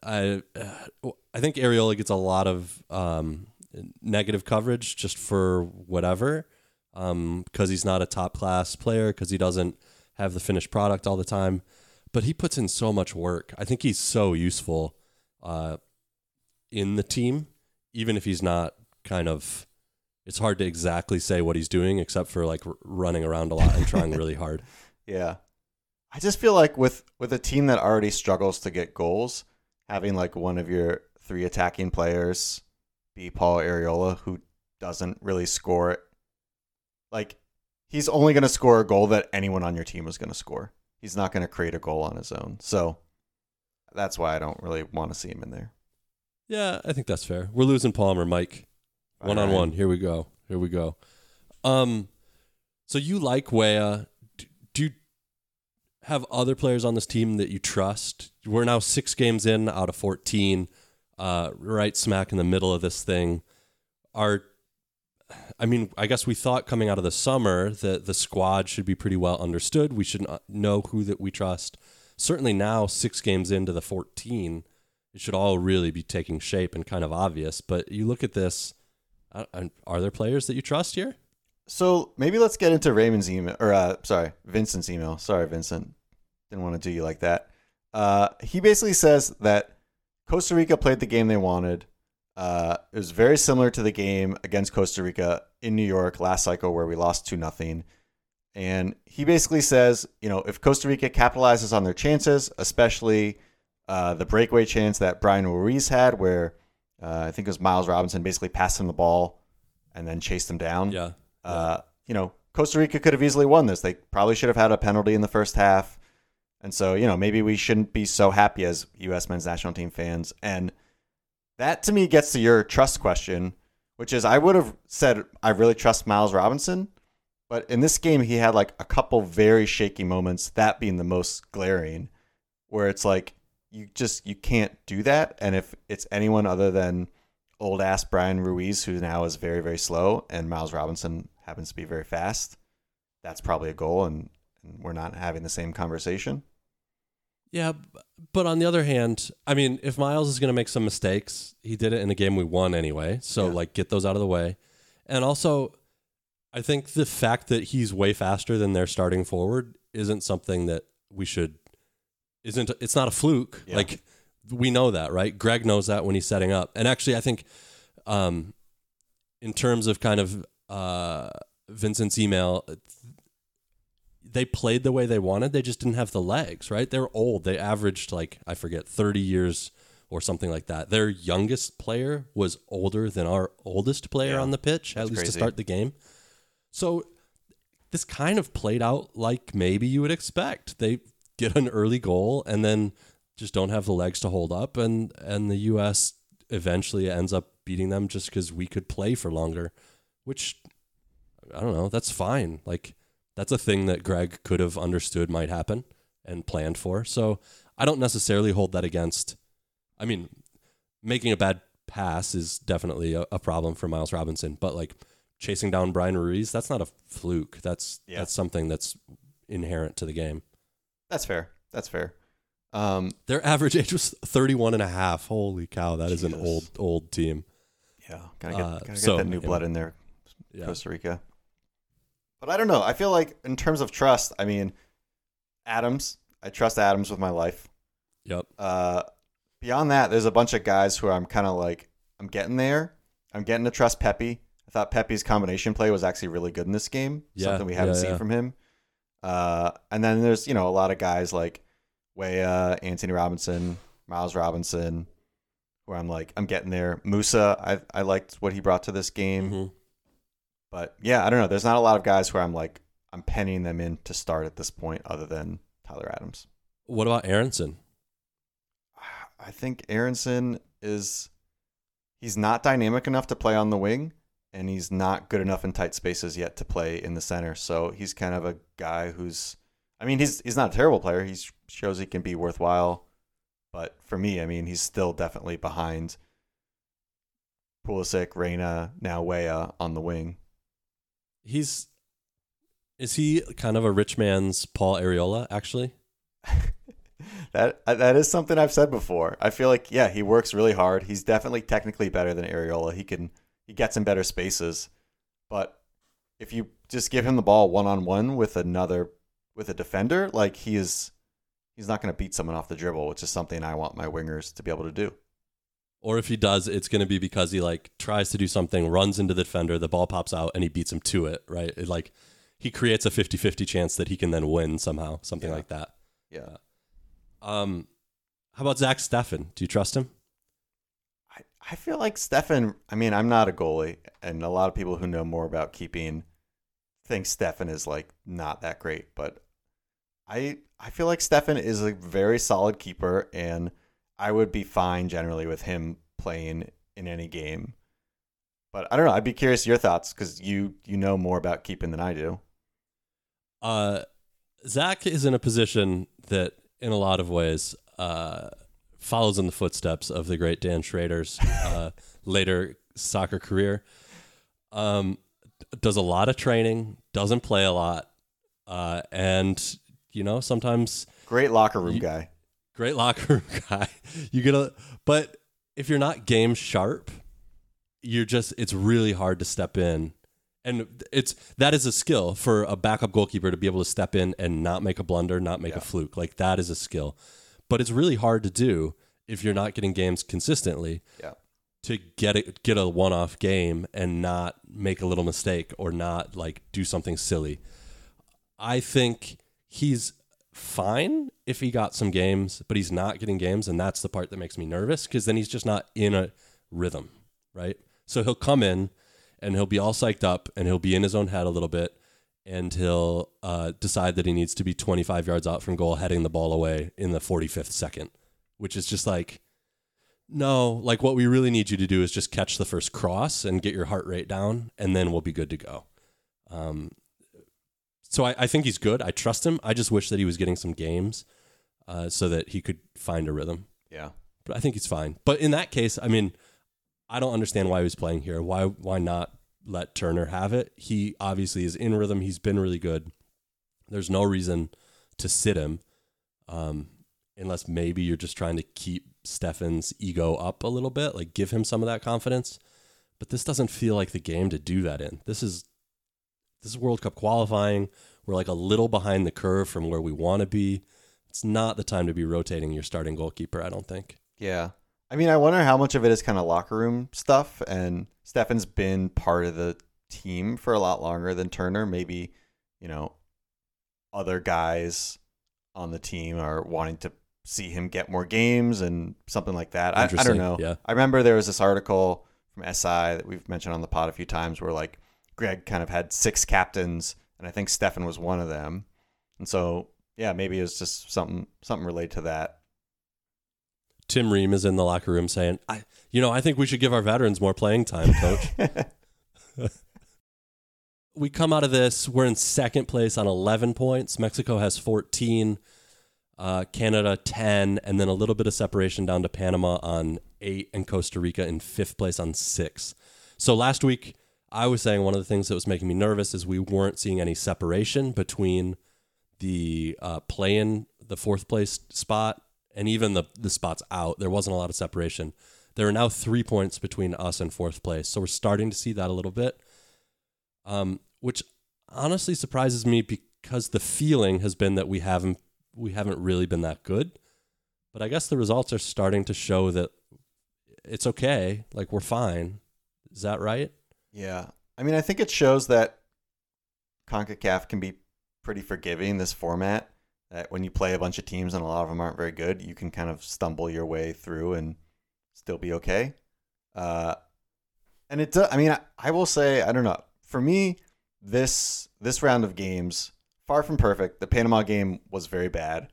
I uh, I think Arriola gets a lot of um, negative coverage just for whatever, because he's not a top class player, because he doesn't have the finished product all the time. But he puts in so much work. I think he's so useful uh, in the team, even if he's not kind of. It's hard to exactly say what he's doing, except for like r- running around a lot and trying really hard. Yeah. I just feel like with with a team that already struggles to get goals, having like one of your three attacking players be Paul Arriola, who doesn't really score it, like he's only going to score a goal that anyone on your team is going to score. He's not going to create a goal on his own. So that's why I don't really want to see him in there. Yeah, I think that's fair. We're losing Palmer, Mike. One on one. Here we go. Here we go. Um, so you like Weah? Do, do you have other players on this team that you trust? We're now six games in out of fourteen. Uh, right smack in the middle of this thing. Are I mean, I guess we thought coming out of the summer that the squad should be pretty well understood. We should know who that we trust. Certainly now, six games into the 14, it should all really be taking shape and kind of obvious. But you look at this, uh, are there players that you trust here? So maybe let's get into Raymond's email, or uh, sorry, Vincent's email. Sorry, Vincent, didn't want to do you like that. Uh, he basically says that Costa Rica played the game they wanted. Uh, it was very similar to the game against Costa Rica in New York last cycle where we lost two nothing. And he basically says, you know, if Costa Rica capitalizes on their chances, especially uh, the breakaway chance that Bryan Ruiz had, where uh, I think it was Miles Robinson basically passed him the ball and then chased him down. Yeah. Uh, you know, Costa Rica could have easily won this. They probably should have had a penalty in the first half. And so, you know, maybe we shouldn't be so happy as U.S. men's national team fans. And that to me gets to your trust question, which is I would have said I really trust Miles Robinson. But in this game, he had like a couple very shaky moments, that being the most glaring, where it's like, you just you can't do that. And if it's anyone other than old ass Bryan Ruiz, who now is very, very slow, and Miles Robinson happens to be very fast, that's probably a goal, and, we're not having the same conversation. Yeah, but on the other hand, I mean, if Miles is going to make some mistakes, he did it in a game we won anyway. So Yeah. like get those out of the way. And also I think the fact that he's way faster than their starting forward isn't something that we should isn't it's not a fluke. Yeah. Like we know that, right? Greg knows that when he's setting up. And actually I think um in terms of kind of uh Vincent's email they played the way they wanted. They just didn't have the legs, right? They're old. They averaged like I forget 30 years or something like that. Their youngest player was older than our oldest player Yeah, on the pitch, at least to start the game. So this kind of played out like maybe you would expect. They get an early goal and then just don't have the legs to hold up and and the US eventually ends up beating them just cuz we could play for longer, which I don't know, that's fine. Like that's a thing that Greg could have understood might happen and planned for. So I don't necessarily hold that against. I mean, making a bad pass is definitely a, a problem for Miles Robinson, but like chasing down Bryan Ruiz, that's not a fluke. That's Yeah. that's something that's inherent to the game. That's fair. That's fair. Um, Their average age was 31 and a half. Holy cow, that is an old old team. yeah, gotta get, Uh, gotta get so, that new blood in there, Yeah. Costa Rica. But I don't know. I feel like in terms of trust, I mean, Adams. I trust Adams with my life. Yep. Uh, beyond that, there's a bunch of guys who I'm kind of like, I'm getting there. I'm getting to trust Pepi. I thought Pepi's combination play was actually really good in this game. Yeah, something we haven't yeah, seen yeah. from him. Uh, and then there's you know a lot of guys like Weah, Antonee Robinson, Miles Robinson, where I'm like, I'm getting there. Musah, I I liked what he brought to this game. Mhm. But yeah, I don't know. There's not a lot of guys where I'm like, I'm penning them in to start at this point, other than Tyler Adams. What about Aaronson? I think Aaronson is he's not dynamic enough to play on the wing, and he's not good enough in tight spaces yet to play in the center. So he's kind of a guy who's I mean, he's he's not a terrible player. He shows he can be worthwhile. But for me, I mean, he's still definitely behind Pulisic, Reyna, now Weah on the wing. He's is he kind of a rich man's Paul Arriola actually? that uh, that is something I've said before. I feel like yeah, he works really hard. He's definitely technically better than Arriola. He can he gets in better spaces, but if you just give him the ball one on one with another with a defender, like he is, he's not going to beat someone off the dribble, which is something I want my wingers to be able to do. Or if he does, it's going to be because he like tries to do something, runs into the defender, the ball pops out, and he beats him to it. Right? It, like he creates a 50-50 chance that he can then win somehow, something Yeah. like that. Yeah, Um, how about Zack Steffen? Do you trust him? I I feel like Steffen. I mean, I'm not a goalie, and a lot of people who know more about keeping think Steffen is like not that great, but I I feel like Steffen is a very solid keeper, and I would be fine generally with him playing in any game. But I don't know. I'd be curious your thoughts because you you know more about keeping than I do. Uh, Zack is in a position that, in a lot of ways, uh, follows in the footsteps of the great Dan Schrader's uh, later soccer career. Um, does a lot of training, doesn't play a lot, uh, and you know sometimes Great locker room You- guy. Great locker room guy. You get a, but if you're not game sharp, you're just it's really hard to step in. And it's that is a skill for a backup goalkeeper to be able to step in and not make a blunder, not make Yeah. a fluke. Like that is a skill. But it's really hard to do if you're not getting games consistently Yeah. to get it get a one-off game and not make a little mistake or not like do something silly. I think he's fine if he got some games, but he's not getting games, and that's the part that makes me nervous because then he's just not in a rhythm, right? So he'll come in and he'll be all psyched up and he'll be in his own head a little bit and he'll uh, decide that he needs to be 25 yards out from goal, heading the ball away in the 45th second, which is just like, no, like what we really need you to do is just catch the first cross and get your heart rate down, and then we'll be good to go. Um, so I, I think he's good. I trust him. I just wish that he was getting some games uh, so that he could find a rhythm. Yeah. But I think he's fine. But in that case, I mean, I don't understand why he was playing here. Why why not let Turner have it? He obviously is in rhythm. He's been really good. There's no reason to sit him. Um, unless maybe you're just trying to keep Steffen's ego up a little bit, like give him some of that confidence. But this doesn't feel like the game to do that in. This is this is World Cup qualifying. We're like a little behind the curve from where we want to be. It's not the time to be rotating your starting goalkeeper, I don't think. Yeah. I mean, I wonder how much of it is kind of locker room stuff. And Steffen's been part of the team for a lot longer than Turner. Maybe, you know, other guys on the team are wanting to see him get more games and something like that. I, I don't know. yeah. I remember there was this article from SI that we've mentioned on the pod a few times where like Greg kind of had six captains, and I think Steffen was one of them. And so, yeah, maybe it was just something something related to that. Tim Ream is in the locker room saying, I you know, I think we should give our veterans more playing time, coach. we come out of this, we're in second place on 11 points. Mexico has 14, uh, Canada 10, and then a little bit of separation down to Panama on 8 and Costa Rica in fifth place on 6. So last week, I was saying one of the things that was making me nervous is we weren't seeing any separation between the uh, play in the fourth place spot and even the, the spots out. There wasn't a lot of separation. There are now three points between us and fourth place. So we're starting to see that a little bit um, which honestly surprises me because the feeling has been that we haven't we haven't really been that good. But I guess the results are starting to show that it's okay. Like we're fine. Is that right? Yeah. I mean, I think it shows that CONCACAF can be pretty forgiving this format. That when you play a bunch of teams and a lot of them aren't very good, you can kind of stumble your way through and still be okay. Uh, and it, does, I mean, I, I will say, I don't know. For me, this this round of games far from perfect. The Panama game was very bad,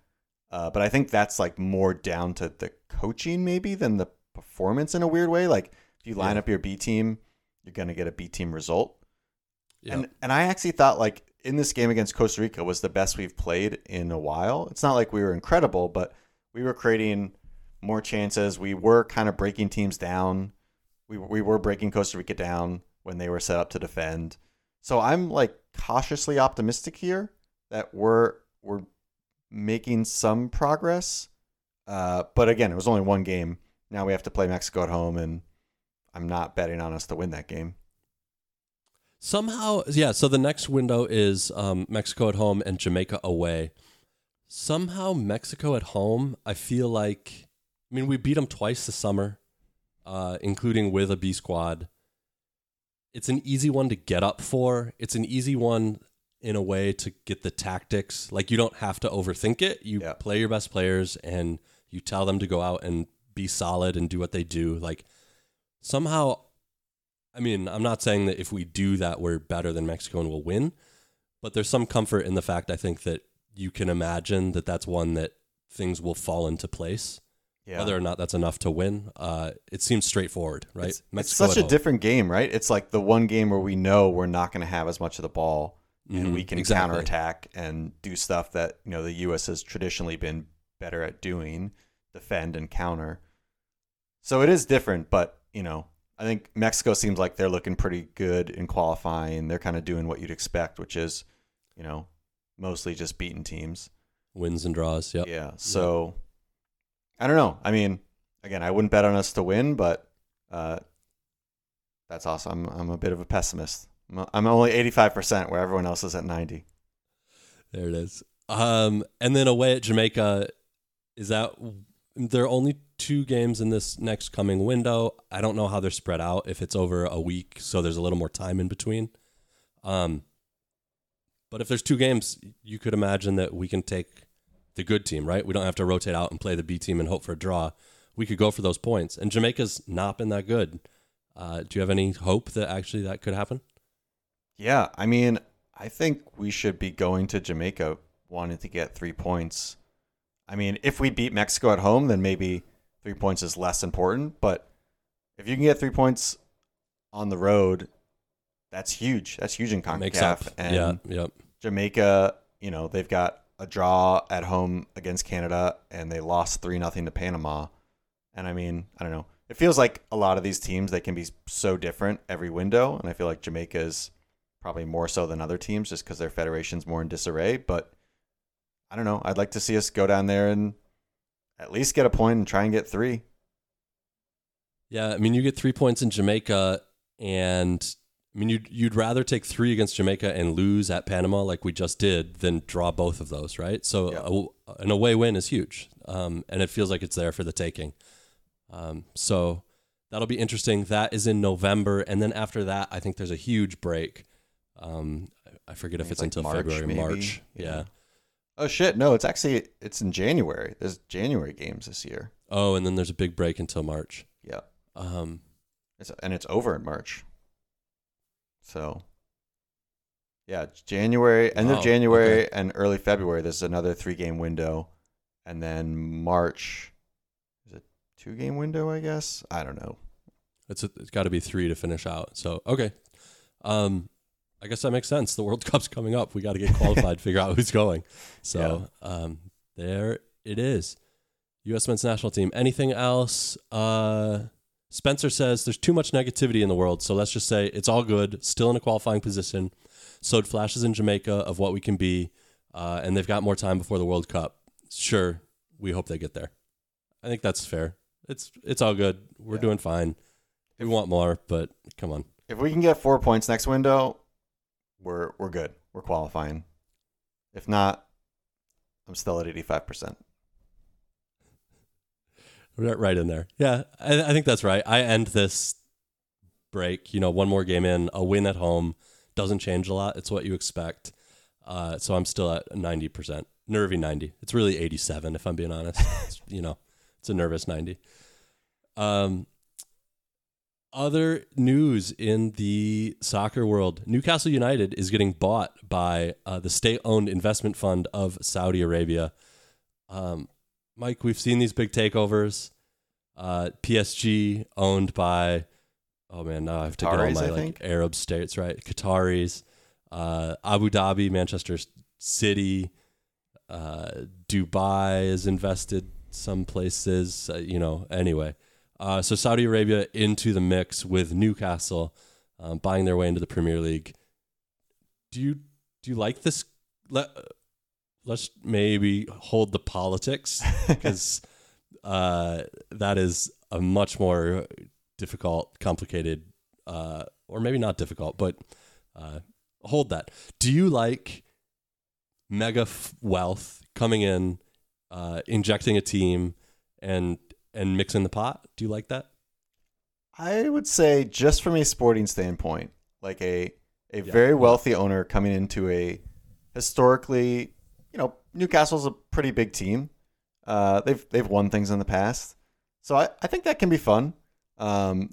uh, but I think that's like more down to the coaching maybe than the performance in a weird way. Like if you line Yeah. up your B team, you're gonna get a B team result. Yeah. And and I actually thought like in this game against Costa Rica was the best we've played in a while. It's not like we were incredible, but we were creating more chances. We were kind of breaking teams down. We we were breaking Costa Rica down when they were set up to defend. So I'm like cautiously optimistic here that we're we're making some progress. Uh, but again, it was only one game. Now we have to play Mexico at home, and I'm not betting on us to win that game. Somehow, yeah. So the next window is um, Mexico at home and Jamaica away. Somehow, Mexico at home, I feel like, I mean, we beat them twice this summer, uh, including with a B squad. It's an easy one to get up for. It's an easy one in a way to get the tactics. Like, you don't have to overthink it. You Yeah. play your best players and you tell them to go out and be solid and do what they do. Like, somehow I mean, I'm not saying that if we do that, we're better than Mexico and we'll win, but there's some comfort in the fact I think that you can imagine that that's one that things will fall into place. Yeah. Whether or not that's enough to win, uh, it seems straightforward, right? It's, it's such a home. different game, right? It's like the one game where we know we're not going to have as much of the ball and Mhm, we can exactly. counterattack and do stuff that, you know, the US has traditionally been better at doing, defend and counter. So it is different, but, you know, I think Mexico seems like they're looking pretty good in qualifying. They're kind of doing what you'd expect, which is, you know, mostly just beating teams. wins and draws. Yeah. Yeah. So I don't know. I mean, again, I wouldn't bet on us to win, but uh, that's awesome. I'm, I'm a bit of a pessimist. I'm- I'm only 85% where everyone else is at 90. There it is. Um, and then away at Jamaica, is that there are only two games in this next coming window. I don't know how they're spread out. If it's over a week, so there's a little more time in between. Um, but if there's two games, you could imagine that we can take the good team, right? We don't have to rotate out and play the B team and hope for a draw. We could go for those points. And Jamaica's not been that good. Uh, do you have any hope that actually that could happen? Yeah. I mean, I think we should be going to Jamaica wanting to get three points. I mean, if we beat Mexico at home, then maybe three points is less important. But if you can get three points on the road, that's huge. That's huge in. CONCACAF. And yeah. Yep. Jamaica, you know, they've got a draw at home against Canada and they lost 3 nothing to Panama. And I mean, I don't know. It feels like a lot of these teams they can be so different every window and I feel like Jamaica is probably more so than other teams just cuz their federation's more in disarray, but I don't know. I'd like to see us go down there and at least get a point and try and get three. Yeah, I mean, you get three points in Jamaica, and I mean, you'd you'd rather take three against Jamaica and lose at Panama like we just did than draw both of those, right? So Yeah. a, an away win is huge, um, and it feels like it's there for the taking. Um, so that'll be interesting. That is in November, and then after that, I think there's a huge break. Um, I- forget if it's, it's like until March, February, maybe. March. Yeah. yeah. Oh shit! No, it's actually it's in January. There's January games this year. Oh, and then there's a big break until March. Yeah, Um, it's, and it's over in March. So, yeah, January, end Wow, of January, and early February. There's another three game window, and then March is it two game window? I guess I don't know. It's a, it's got to be three to finish out. So okay, um, I guess that makes sense. The World Cup's coming up. We got to get qualified, figure out who's going. So um, there it is. U.S. men's national team. Anything else? Uh, Spencer says there's too much negativity in the world, so let's just say it's all good. Still in a qualifying position. Sowed flashes in Jamaica of what we can be, uh, and they've got more time before the World Cup. Sure, we hope they get there. I think that's fair. It's it's all good. We're Yeah. doing fine. We want more, but come on. If we can get four points next window, we're we're good. We're qualifying. If not, I'm still at eighty five percent. Right right in there. Yeah, I, I think that's right. I end this break, you know, one more game in, a win at home doesn't change a lot. It's what you expect. Uh, so I'm still at 90%, nervy 90. It's really 87 if I'm being honest. It's, you know, it's a nervous 90. Um, other news in the soccer world Newcastle United is getting bought by uh, the state owned investment fund of Saudi Arabia. Um, Mike, we've seen these big takeovers. Uh, PSG owned by, oh man, now I have to get all my like. Arab states right. Qataris, uh, Abu Dhabi, Manchester City, uh, Dubai is invested some places. Uh, you know, anyway. Uh, so Saudi Arabia into the mix with Newcastle um, buying their way into the Premier League. Do you do you like this? Let let's maybe hold the politics because uh, that is a much more difficult, complicated, uh, or maybe not difficult, but uh, hold that. Do you like mega f- wealth coming in, uh, injecting a team, and and mixing the pot? Do you like that? I would say, just from a sporting standpoint, like a a Yeah. very wealthy owner coming into a historically, you know, Newcastle's a pretty big team. Uh, they've they've won things in the past, so I, I think that can be fun. Um,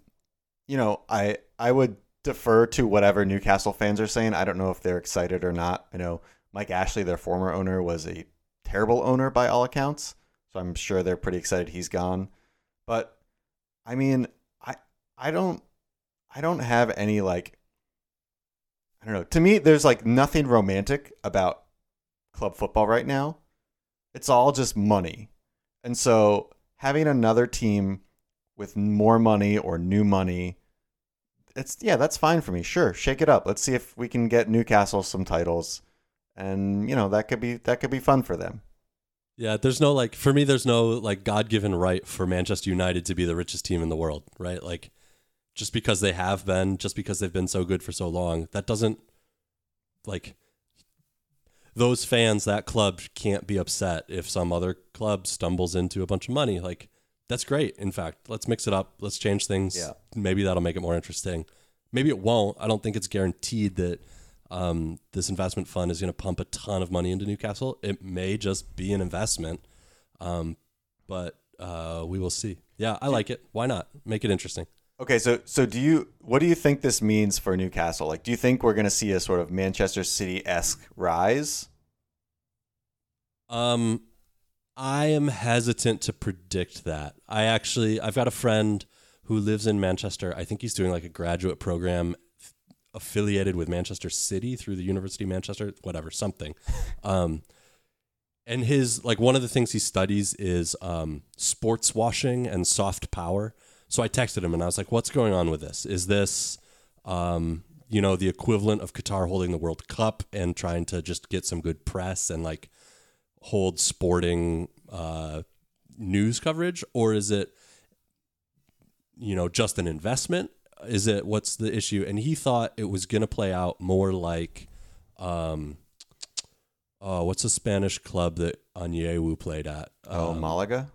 you know, I I would defer to whatever Newcastle fans are saying. I don't know if they're excited or not. I know Mike Ashley, their former owner, was a terrible owner by all accounts, so I'm sure they're pretty excited he's gone. But I mean, I I don't I don't have any like I don't know. To me, there's like nothing romantic about club football right now. It's all just money. And so having another team with more money or new money, it's yeah, that's fine for me. Sure, shake it up. Let's see if we can get Newcastle some titles. And you know, that could be that could be fun for them. Yeah, there's no like for me there's no like God-given right for Manchester United to be the richest team in the world, right? Like just because they have been, just because they've been so good for so long, that doesn't like those fans, that club can't be upset if some other club stumbles into a bunch of money. Like that's great. In fact, let's mix it up. Let's change things. Yeah. Maybe that'll make it more interesting. Maybe it won't. I don't think it's guaranteed that um, this investment fund is going to pump a ton of money into Newcastle. It may just be an investment, um, but uh, we will see. Yeah, I like it. Why not? Make it interesting. Okay, so so do you what do you think this means for Newcastle? Like do you think we're going to see a sort of Manchester City-esque rise? Um, I am hesitant to predict that. I actually, I've got a friend who lives in Manchester. I think he's doing like a graduate program affiliated with Manchester City through the University of Manchester, whatever, something. Um, and his like one of the things he studies is um, sports washing and soft power. So I texted him and I was like, "What's going on with this? Is this, um, you know, the equivalent of Qatar holding the World Cup and trying to just get some good press and like hold sporting, uh, news coverage or is it you know just an investment? Is it what's the issue? And he thought it was going to play out more like um oh, what's a Spanish club that Onyewu played at? Oh, Um, Malaga.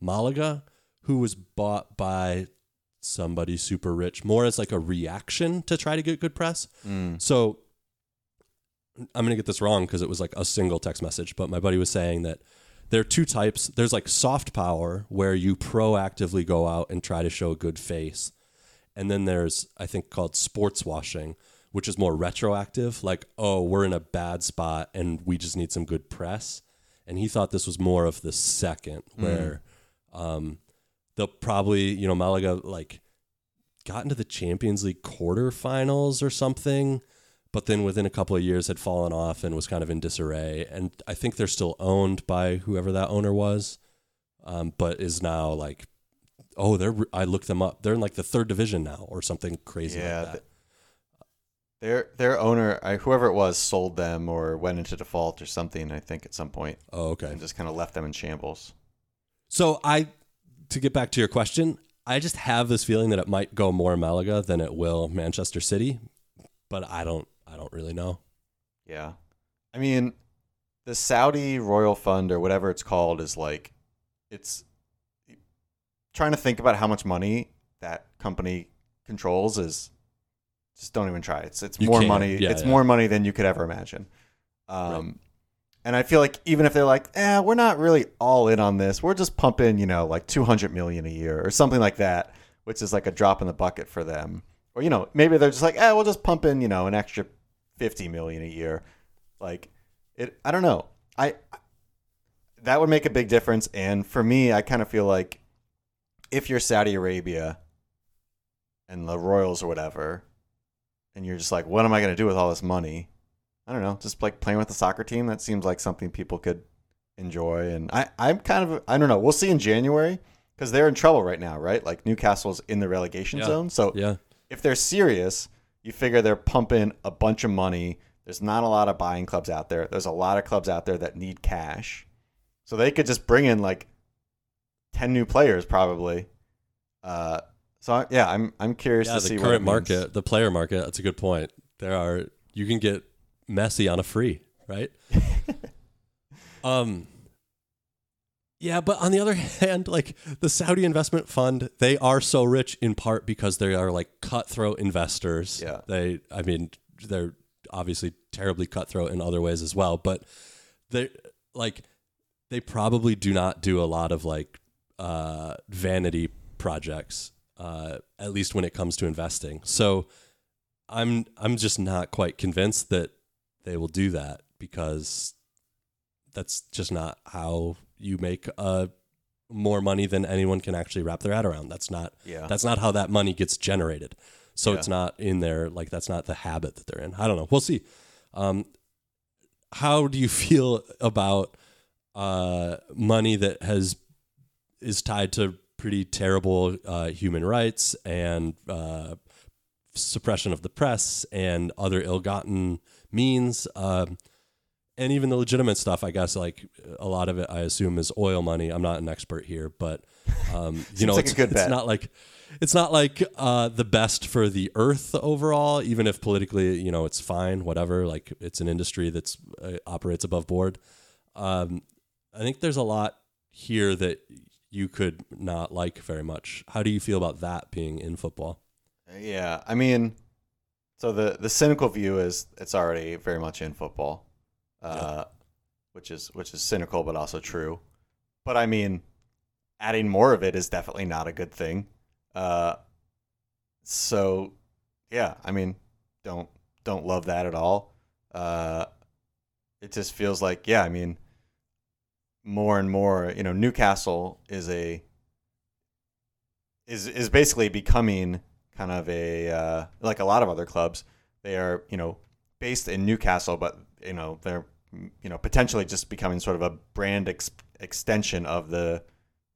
Malaga, who was bought by somebody super rich, more as like a reaction to try to get good press. Mm. So I'm going to get this wrong because it was like a single text message, but my buddy was saying that there are two types. There's like soft power where you proactively go out and try to show a good face. And then there's, I think, called sports washing, which is more retroactive. Like, oh, we're in a bad spot and we just need some good press. And he thought this was more of the second, where um, they'll probably, you know, Malaga like got into the Champions League quarterfinals or something, but then within a couple of years had fallen off and was kind of in disarray. And I think they're still owned by whoever that owner was, um, but is now like, oh, they're. I looked them up. They're in like the third division now or something crazy Yeah, like that. Their their owner, I, whoever it was, sold them or went into default or something. I think at some point, oh, okay. and just kind of left them in shambles. So I, to get back to your question, I just have this feeling that it might go more Malaga than it will Manchester City, but I don't. I don't really know. Yeah, I mean, the Saudi Royal Fund or whatever it's called is like, it's trying to think about how much money that company controls is just don't even try. It's it's You more can't. money. Yeah, it's yeah. more money than you could ever imagine. Um, and I feel like even if they're like, eh, we're not really all in on this. We're just pumping, you know, like two hundred million a year or something like that, which is like a drop in the bucket for them. Or you know, maybe they're just like, eh, we'll just pump in, you know, an extra fifty million a year. Like it, I don't know. I that would make a big difference. And for me, I kind of feel like if you're Saudi Arabia and the Royals or whatever, and you're just like, what am I going to do with all this money? I don't know, just like playing with the soccer team. That seems like something people could enjoy. And I, I'm kind of, I don't know. We'll see in January because they're in trouble right now, right? Like Newcastle's in the relegation Yeah. zone. So Yeah. if they're serious, you figure they're pumping a bunch of money. There's not a lot of buying clubs out there. There's a lot of clubs out there that need cash. So they could just bring in like 10 new players probably. Uh, so I- yeah, I'm I'm curious yeah, to the see current market, the player market. That's a good point. There are you can get Messi on a free, right? um. Yeah, but on the other hand, like the Saudi investment fund, they are so rich in part because they are like cutthroat investors. Yeah. They, I mean, they're obviously terribly cutthroat in other ways as well, but they like they probably do not do a lot of like uh, vanity projects, uh, at least when it comes to investing. So I'm I'm just not quite convinced that they will do that because that's just not how you make uh, more money than anyone can actually wrap their head around. That's not Yeah. that's not how that money gets generated. So Yeah. it's not in there. Like that's not the habit that they're in. I don't know. We'll see. Um, how do you feel about uh, money that has is tied to pretty terrible uh, human rights and uh, suppression of the press and other ill-gotten means, um, and even the legitimate stuff? I guess like a lot of it, I assume, is oil money. I'm not an expert here, but um, you know, like it's, it's not like it's not like uh, the best for the earth overall. Even if politically, you know, it's fine, whatever. Like it's an industry that's uh, operates above board. Um, I think there's a lot here that you could not like very much. How do you feel about that being in football? Yeah, I mean, so the the cynical view is it's already very much in football, uh, which is which is cynical but also true. But I mean, adding more of it is definitely not a good thing. Uh, so yeah, I mean, don't don't love that at all. Uh, it just feels like yeah, I mean, more and more, you know, Newcastle is a is is basically becoming kind of a uh, like a lot of other clubs. They are you know based in Newcastle, but you know they're you know potentially just becoming sort of a brand ex- extension of the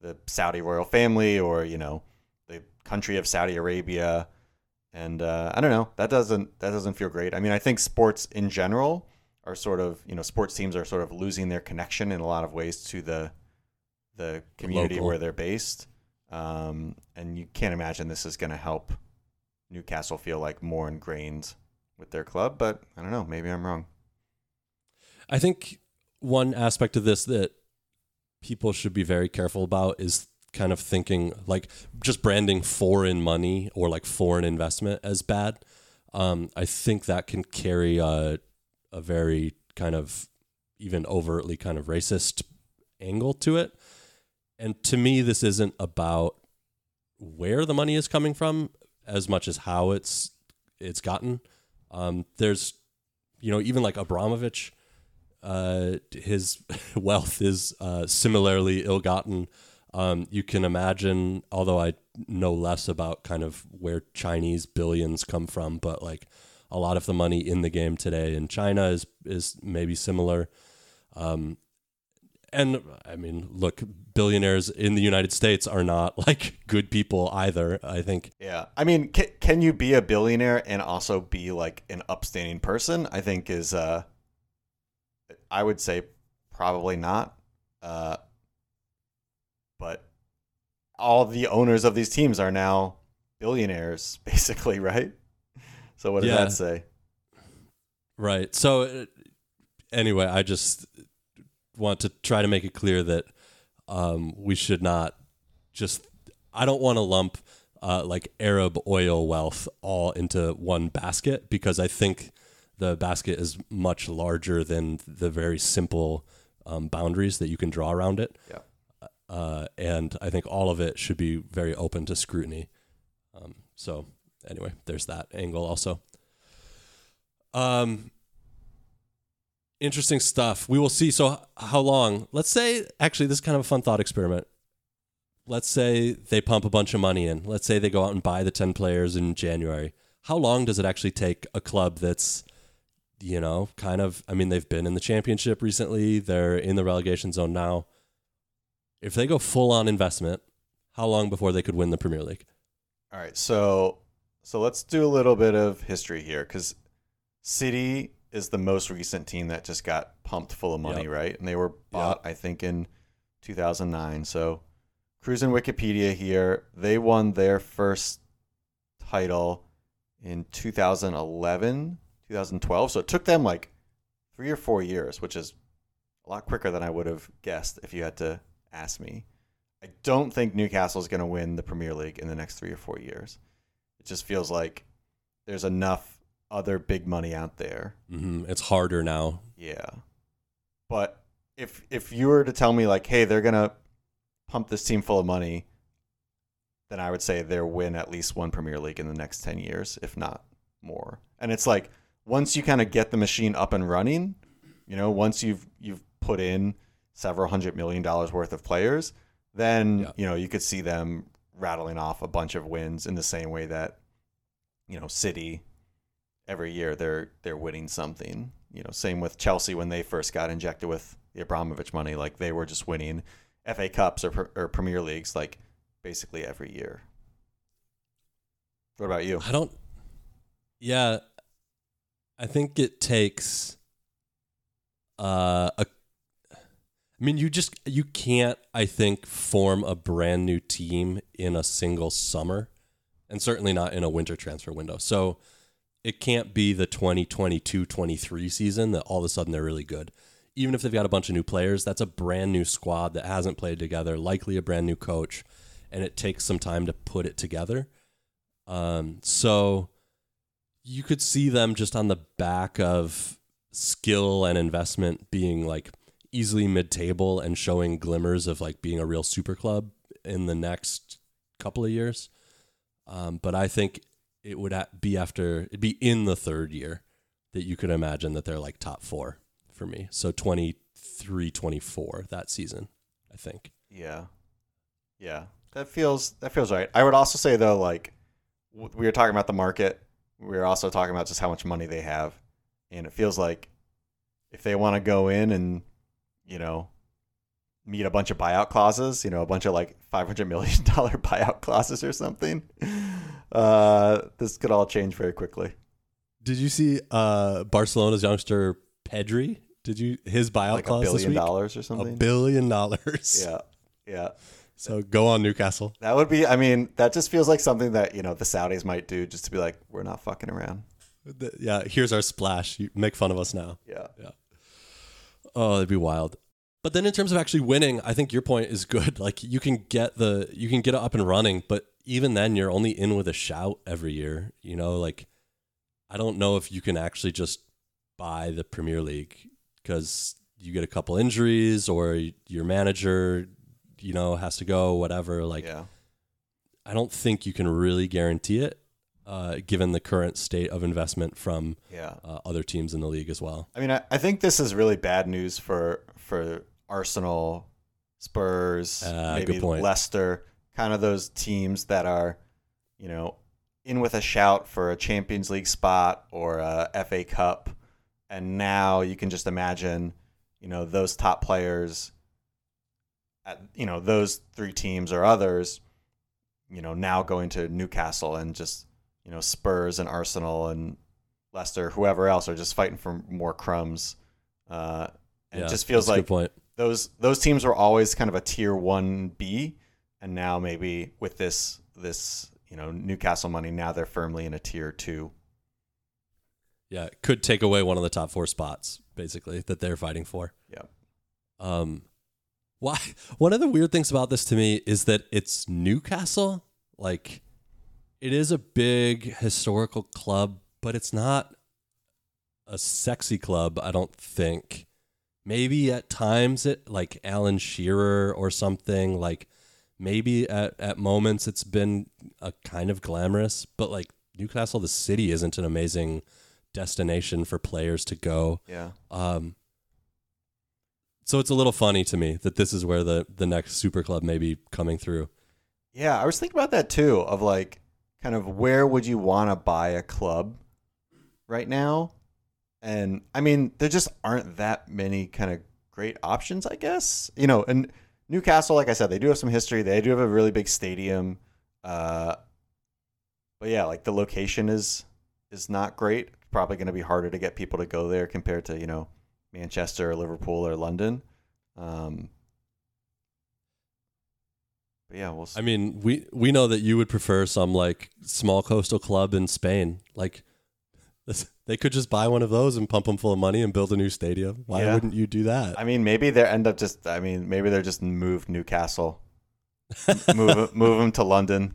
the Saudi royal family or you know the country of Saudi Arabia. And uh, I don't know. That doesn't that doesn't feel great. I mean, I think sports in general are sort of you know sports teams are sort of losing their connection in a lot of ways to the the community Local. where they're based. Um, and you can't imagine this is going to help Newcastle feel like more ingrained with their club. But I don't know. Maybe I'm wrong. I think one aspect of this that people should be very careful about is kind of thinking like just branding foreign money or like foreign investment as bad. Um, I think that can carry a, a very kind of even overtly kind of racist angle to it. And to me, this isn't about where the money is coming from as much as how it's it's gotten. Um, there's, you know, even like Abramovich, uh, his wealth is uh, similarly ill-gotten. Um, you can imagine, although I know less about kind of where Chinese billions come from, but like a lot of the money in the game today in China is is maybe similar. Um, and I mean, look, billionaires in the United States are not like good people either. I think Yeah. I mean, can, can you be a billionaire and also be like an upstanding person? I think is, uh, I would say probably not. Uh, but all the owners of these teams are now billionaires, basically, right? So what does Yeah. that say? Right. So uh, anyway, I just want to try to make it clear that um, we should not just. I don't want to lump uh, like Arab oil wealth all into one basket because I think the basket is much larger than the very simple um, boundaries that you can draw around it. Yeah. Uh, and I think all of it should be very open to scrutiny. Um, so anyway, there's that angle also. Um, interesting stuff. We will see. So, how long? Let's say, actually, this is kind of a fun thought experiment. Let's say they pump a bunch of money in. Let's say they go out and buy the 10 players in January. How long does it actually take a club that's, you know, kind of, I mean, they've been in the championship recently, they're in the relegation zone now. If they go full on investment, how long before they could win the Premier League? All right, so so let's do a little bit of history here because City is the most recent team that just got pumped full of money, Yep. right? And they were bought, I think, in 2009. So cruising Wikipedia here, they won their first title in 2011, 2012. So it took them like three or four years, which is a lot quicker than I would have guessed if you had to ask me. I don't think Newcastle is going to win the Premier League in the next three or four years. It just feels like there's enough other big money out there. hmm It's harder now. Yeah. But if if you were to tell me like, hey, they're gonna pump this team full of money, then I would say they'll win at least one Premier League in the next ten years, if not more. And it's like once you kind of get the machine up and running, you know, once you've you've put in several hundred million dollars worth of players, then Yeah. you know you could see them rattling off a bunch of wins in the same way that you know City every year they're they're winning something. You know, same with Chelsea when they first got injected with the Abramovich money, like they were just winning FA Cups or, or Premier Leagues like basically every year. What about you? I don't. Yeah, I think it takes. Uh, a. I mean, you just you can't. I think form a brand new team in a single summer, and certainly not in a winter transfer window. So, it can't be the 2022-23 season that all of a sudden they're really good. Even if they've got a bunch of new players, that's a brand new squad that hasn't played together, likely a brand new coach, and it takes some time to put it together. Um, so you could see them just on the back of skill and investment being like easily mid-table and showing glimmers of like being a real super club in the next couple of years. Um, but I think it would be after it'd be in the third year that you could imagine that they're like top four for me. So 23, 24 that season, I think. Yeah, yeah, that feels that feels right. I would also say though, like we were talking about the market, we were also talking about just how much money they have, and it feels like if they want to go in and you know meet a bunch of buyout clauses, you know, a bunch of like five hundred million dollar buyout clauses or something, uh, this could all change very quickly. Did you see uh, Barcelona's youngster Pedri? Did you his buyout Like a clause this billion dollars or something. A billion dollars. Yeah, Yeah. So go on Newcastle. That would be, I mean, that just feels like something that, you know, the Saudis might do just to be like, we're not fucking around. Th- Yeah, here's our splash. You make fun of us now. Yeah, yeah. Oh, that'd be wild. But then in terms of actually winning, I think your point is good. Like you can get the you can get it up and running, but even then you're only in with a shout every year. You know, like I don't know if you can actually just buy the Premier League because you get a couple injuries or your manager, you know, has to go, whatever. Like yeah. I don't think you can really guarantee it, uh, given the current state of investment from Yeah. uh, other teams in the league as well. I mean, I, I think this is really bad news for for Arsenal, Spurs, Ah, maybe. Leicester, kind of those teams that are, you know, in with a shout for a Champions League spot or a FA Cup, and now you can just imagine, you know, those top players, at you know those three teams or others, you know, now going to Newcastle and just you know Spurs and Arsenal and Leicester, whoever else, are just fighting for more crumbs. Uh, and Yeah, it just feels like those those teams were always kind of a tier one B, and now maybe with this this you know Newcastle money, now they're firmly in a tier two. Yeah, it could take away one of the top four spots, basically, that they're fighting for. Yeah. Um, why? One of the weird things about this to me is that it's Newcastle. Like, it is a big historical club, but it's not a sexy club. I don't think. Maybe at times it like Alan Shearer or something. Like, maybe at at moments it's been a kind of glamorous, but like Newcastle, the city isn't an amazing destination for players to go. Yeah. Um, so it's a little funny to me that this is where the the next super club may be coming through. Yeah, I was thinking about that too. Of like, kind of where would you want to buy a club right now? And I mean, there just aren't that many kind of great options, I guess. You know, and Newcastle, like I said, they do have some history. They do have a really big stadium. Uh, but yeah, like the location is is not great. It's Probably going to be harder to get people to go there compared to you know Manchester or Liverpool or London. Um, yeah, we'll. See. I mean, we we know that you would prefer some like small coastal club in Spain. Like this, they could just buy one of those and pump them full of money and build a new stadium. Why Yeah. wouldn't you do that? I mean, maybe they end up just. I mean, maybe they're just moved Newcastle, move move them to London.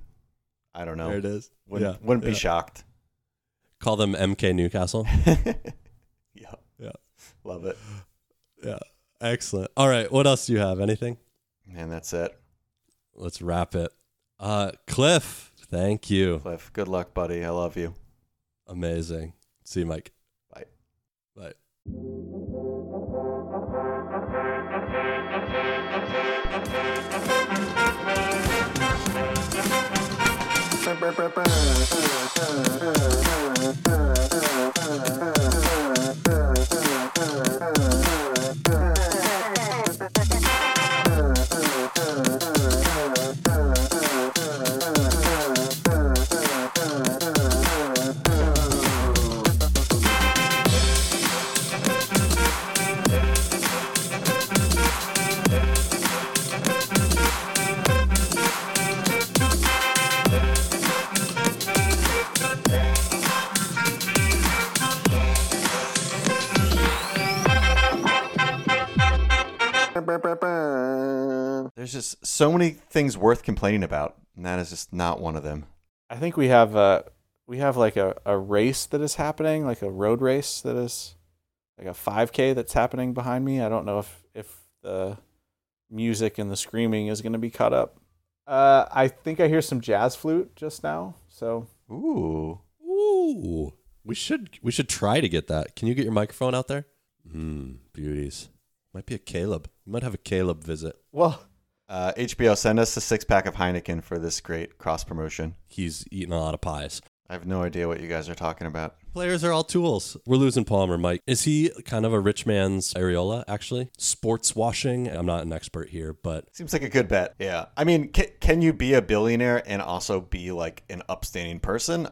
I don't know. there it is. Wouldn't, yeah, wouldn't be shocked. Call them MK Newcastle. yeah, Yeah. love it. yeah, excellent. All right, what else do you have? Anything? And that's it, Let's wrap it. Uh, Cliff, thank you. Cliff. Good luck, buddy. I love you. Amazing. See you, Mike. Bye. Bye. There's just so many things worth complaining about, and that is just not one of them. I think we have uh we have like a, a race that is happening, like a road race that is like a 5K that's happening behind me. I don't know if if the music and the screaming is going to be cut up. Uh, I think I hear some jazz flute just now. So Ooh, Ooh, we should we should try to get that. Can you get your microphone out there? Hmm, beauties. Might be a Caleb. We might have a Caleb visit. well, uh, HBO, send us a six pack of Heineken for this great cross promotion. He's eating a lot of pies. I have no idea what you guys are talking about. Players are all tools. We're losing Palmer, Mike. Is he kind of a rich man's Arriola, actually? Sports washing? I'm not an expert here, but Seems like a good bet. Yeah. I mean, can, can you be a billionaire and also be like an upstanding person?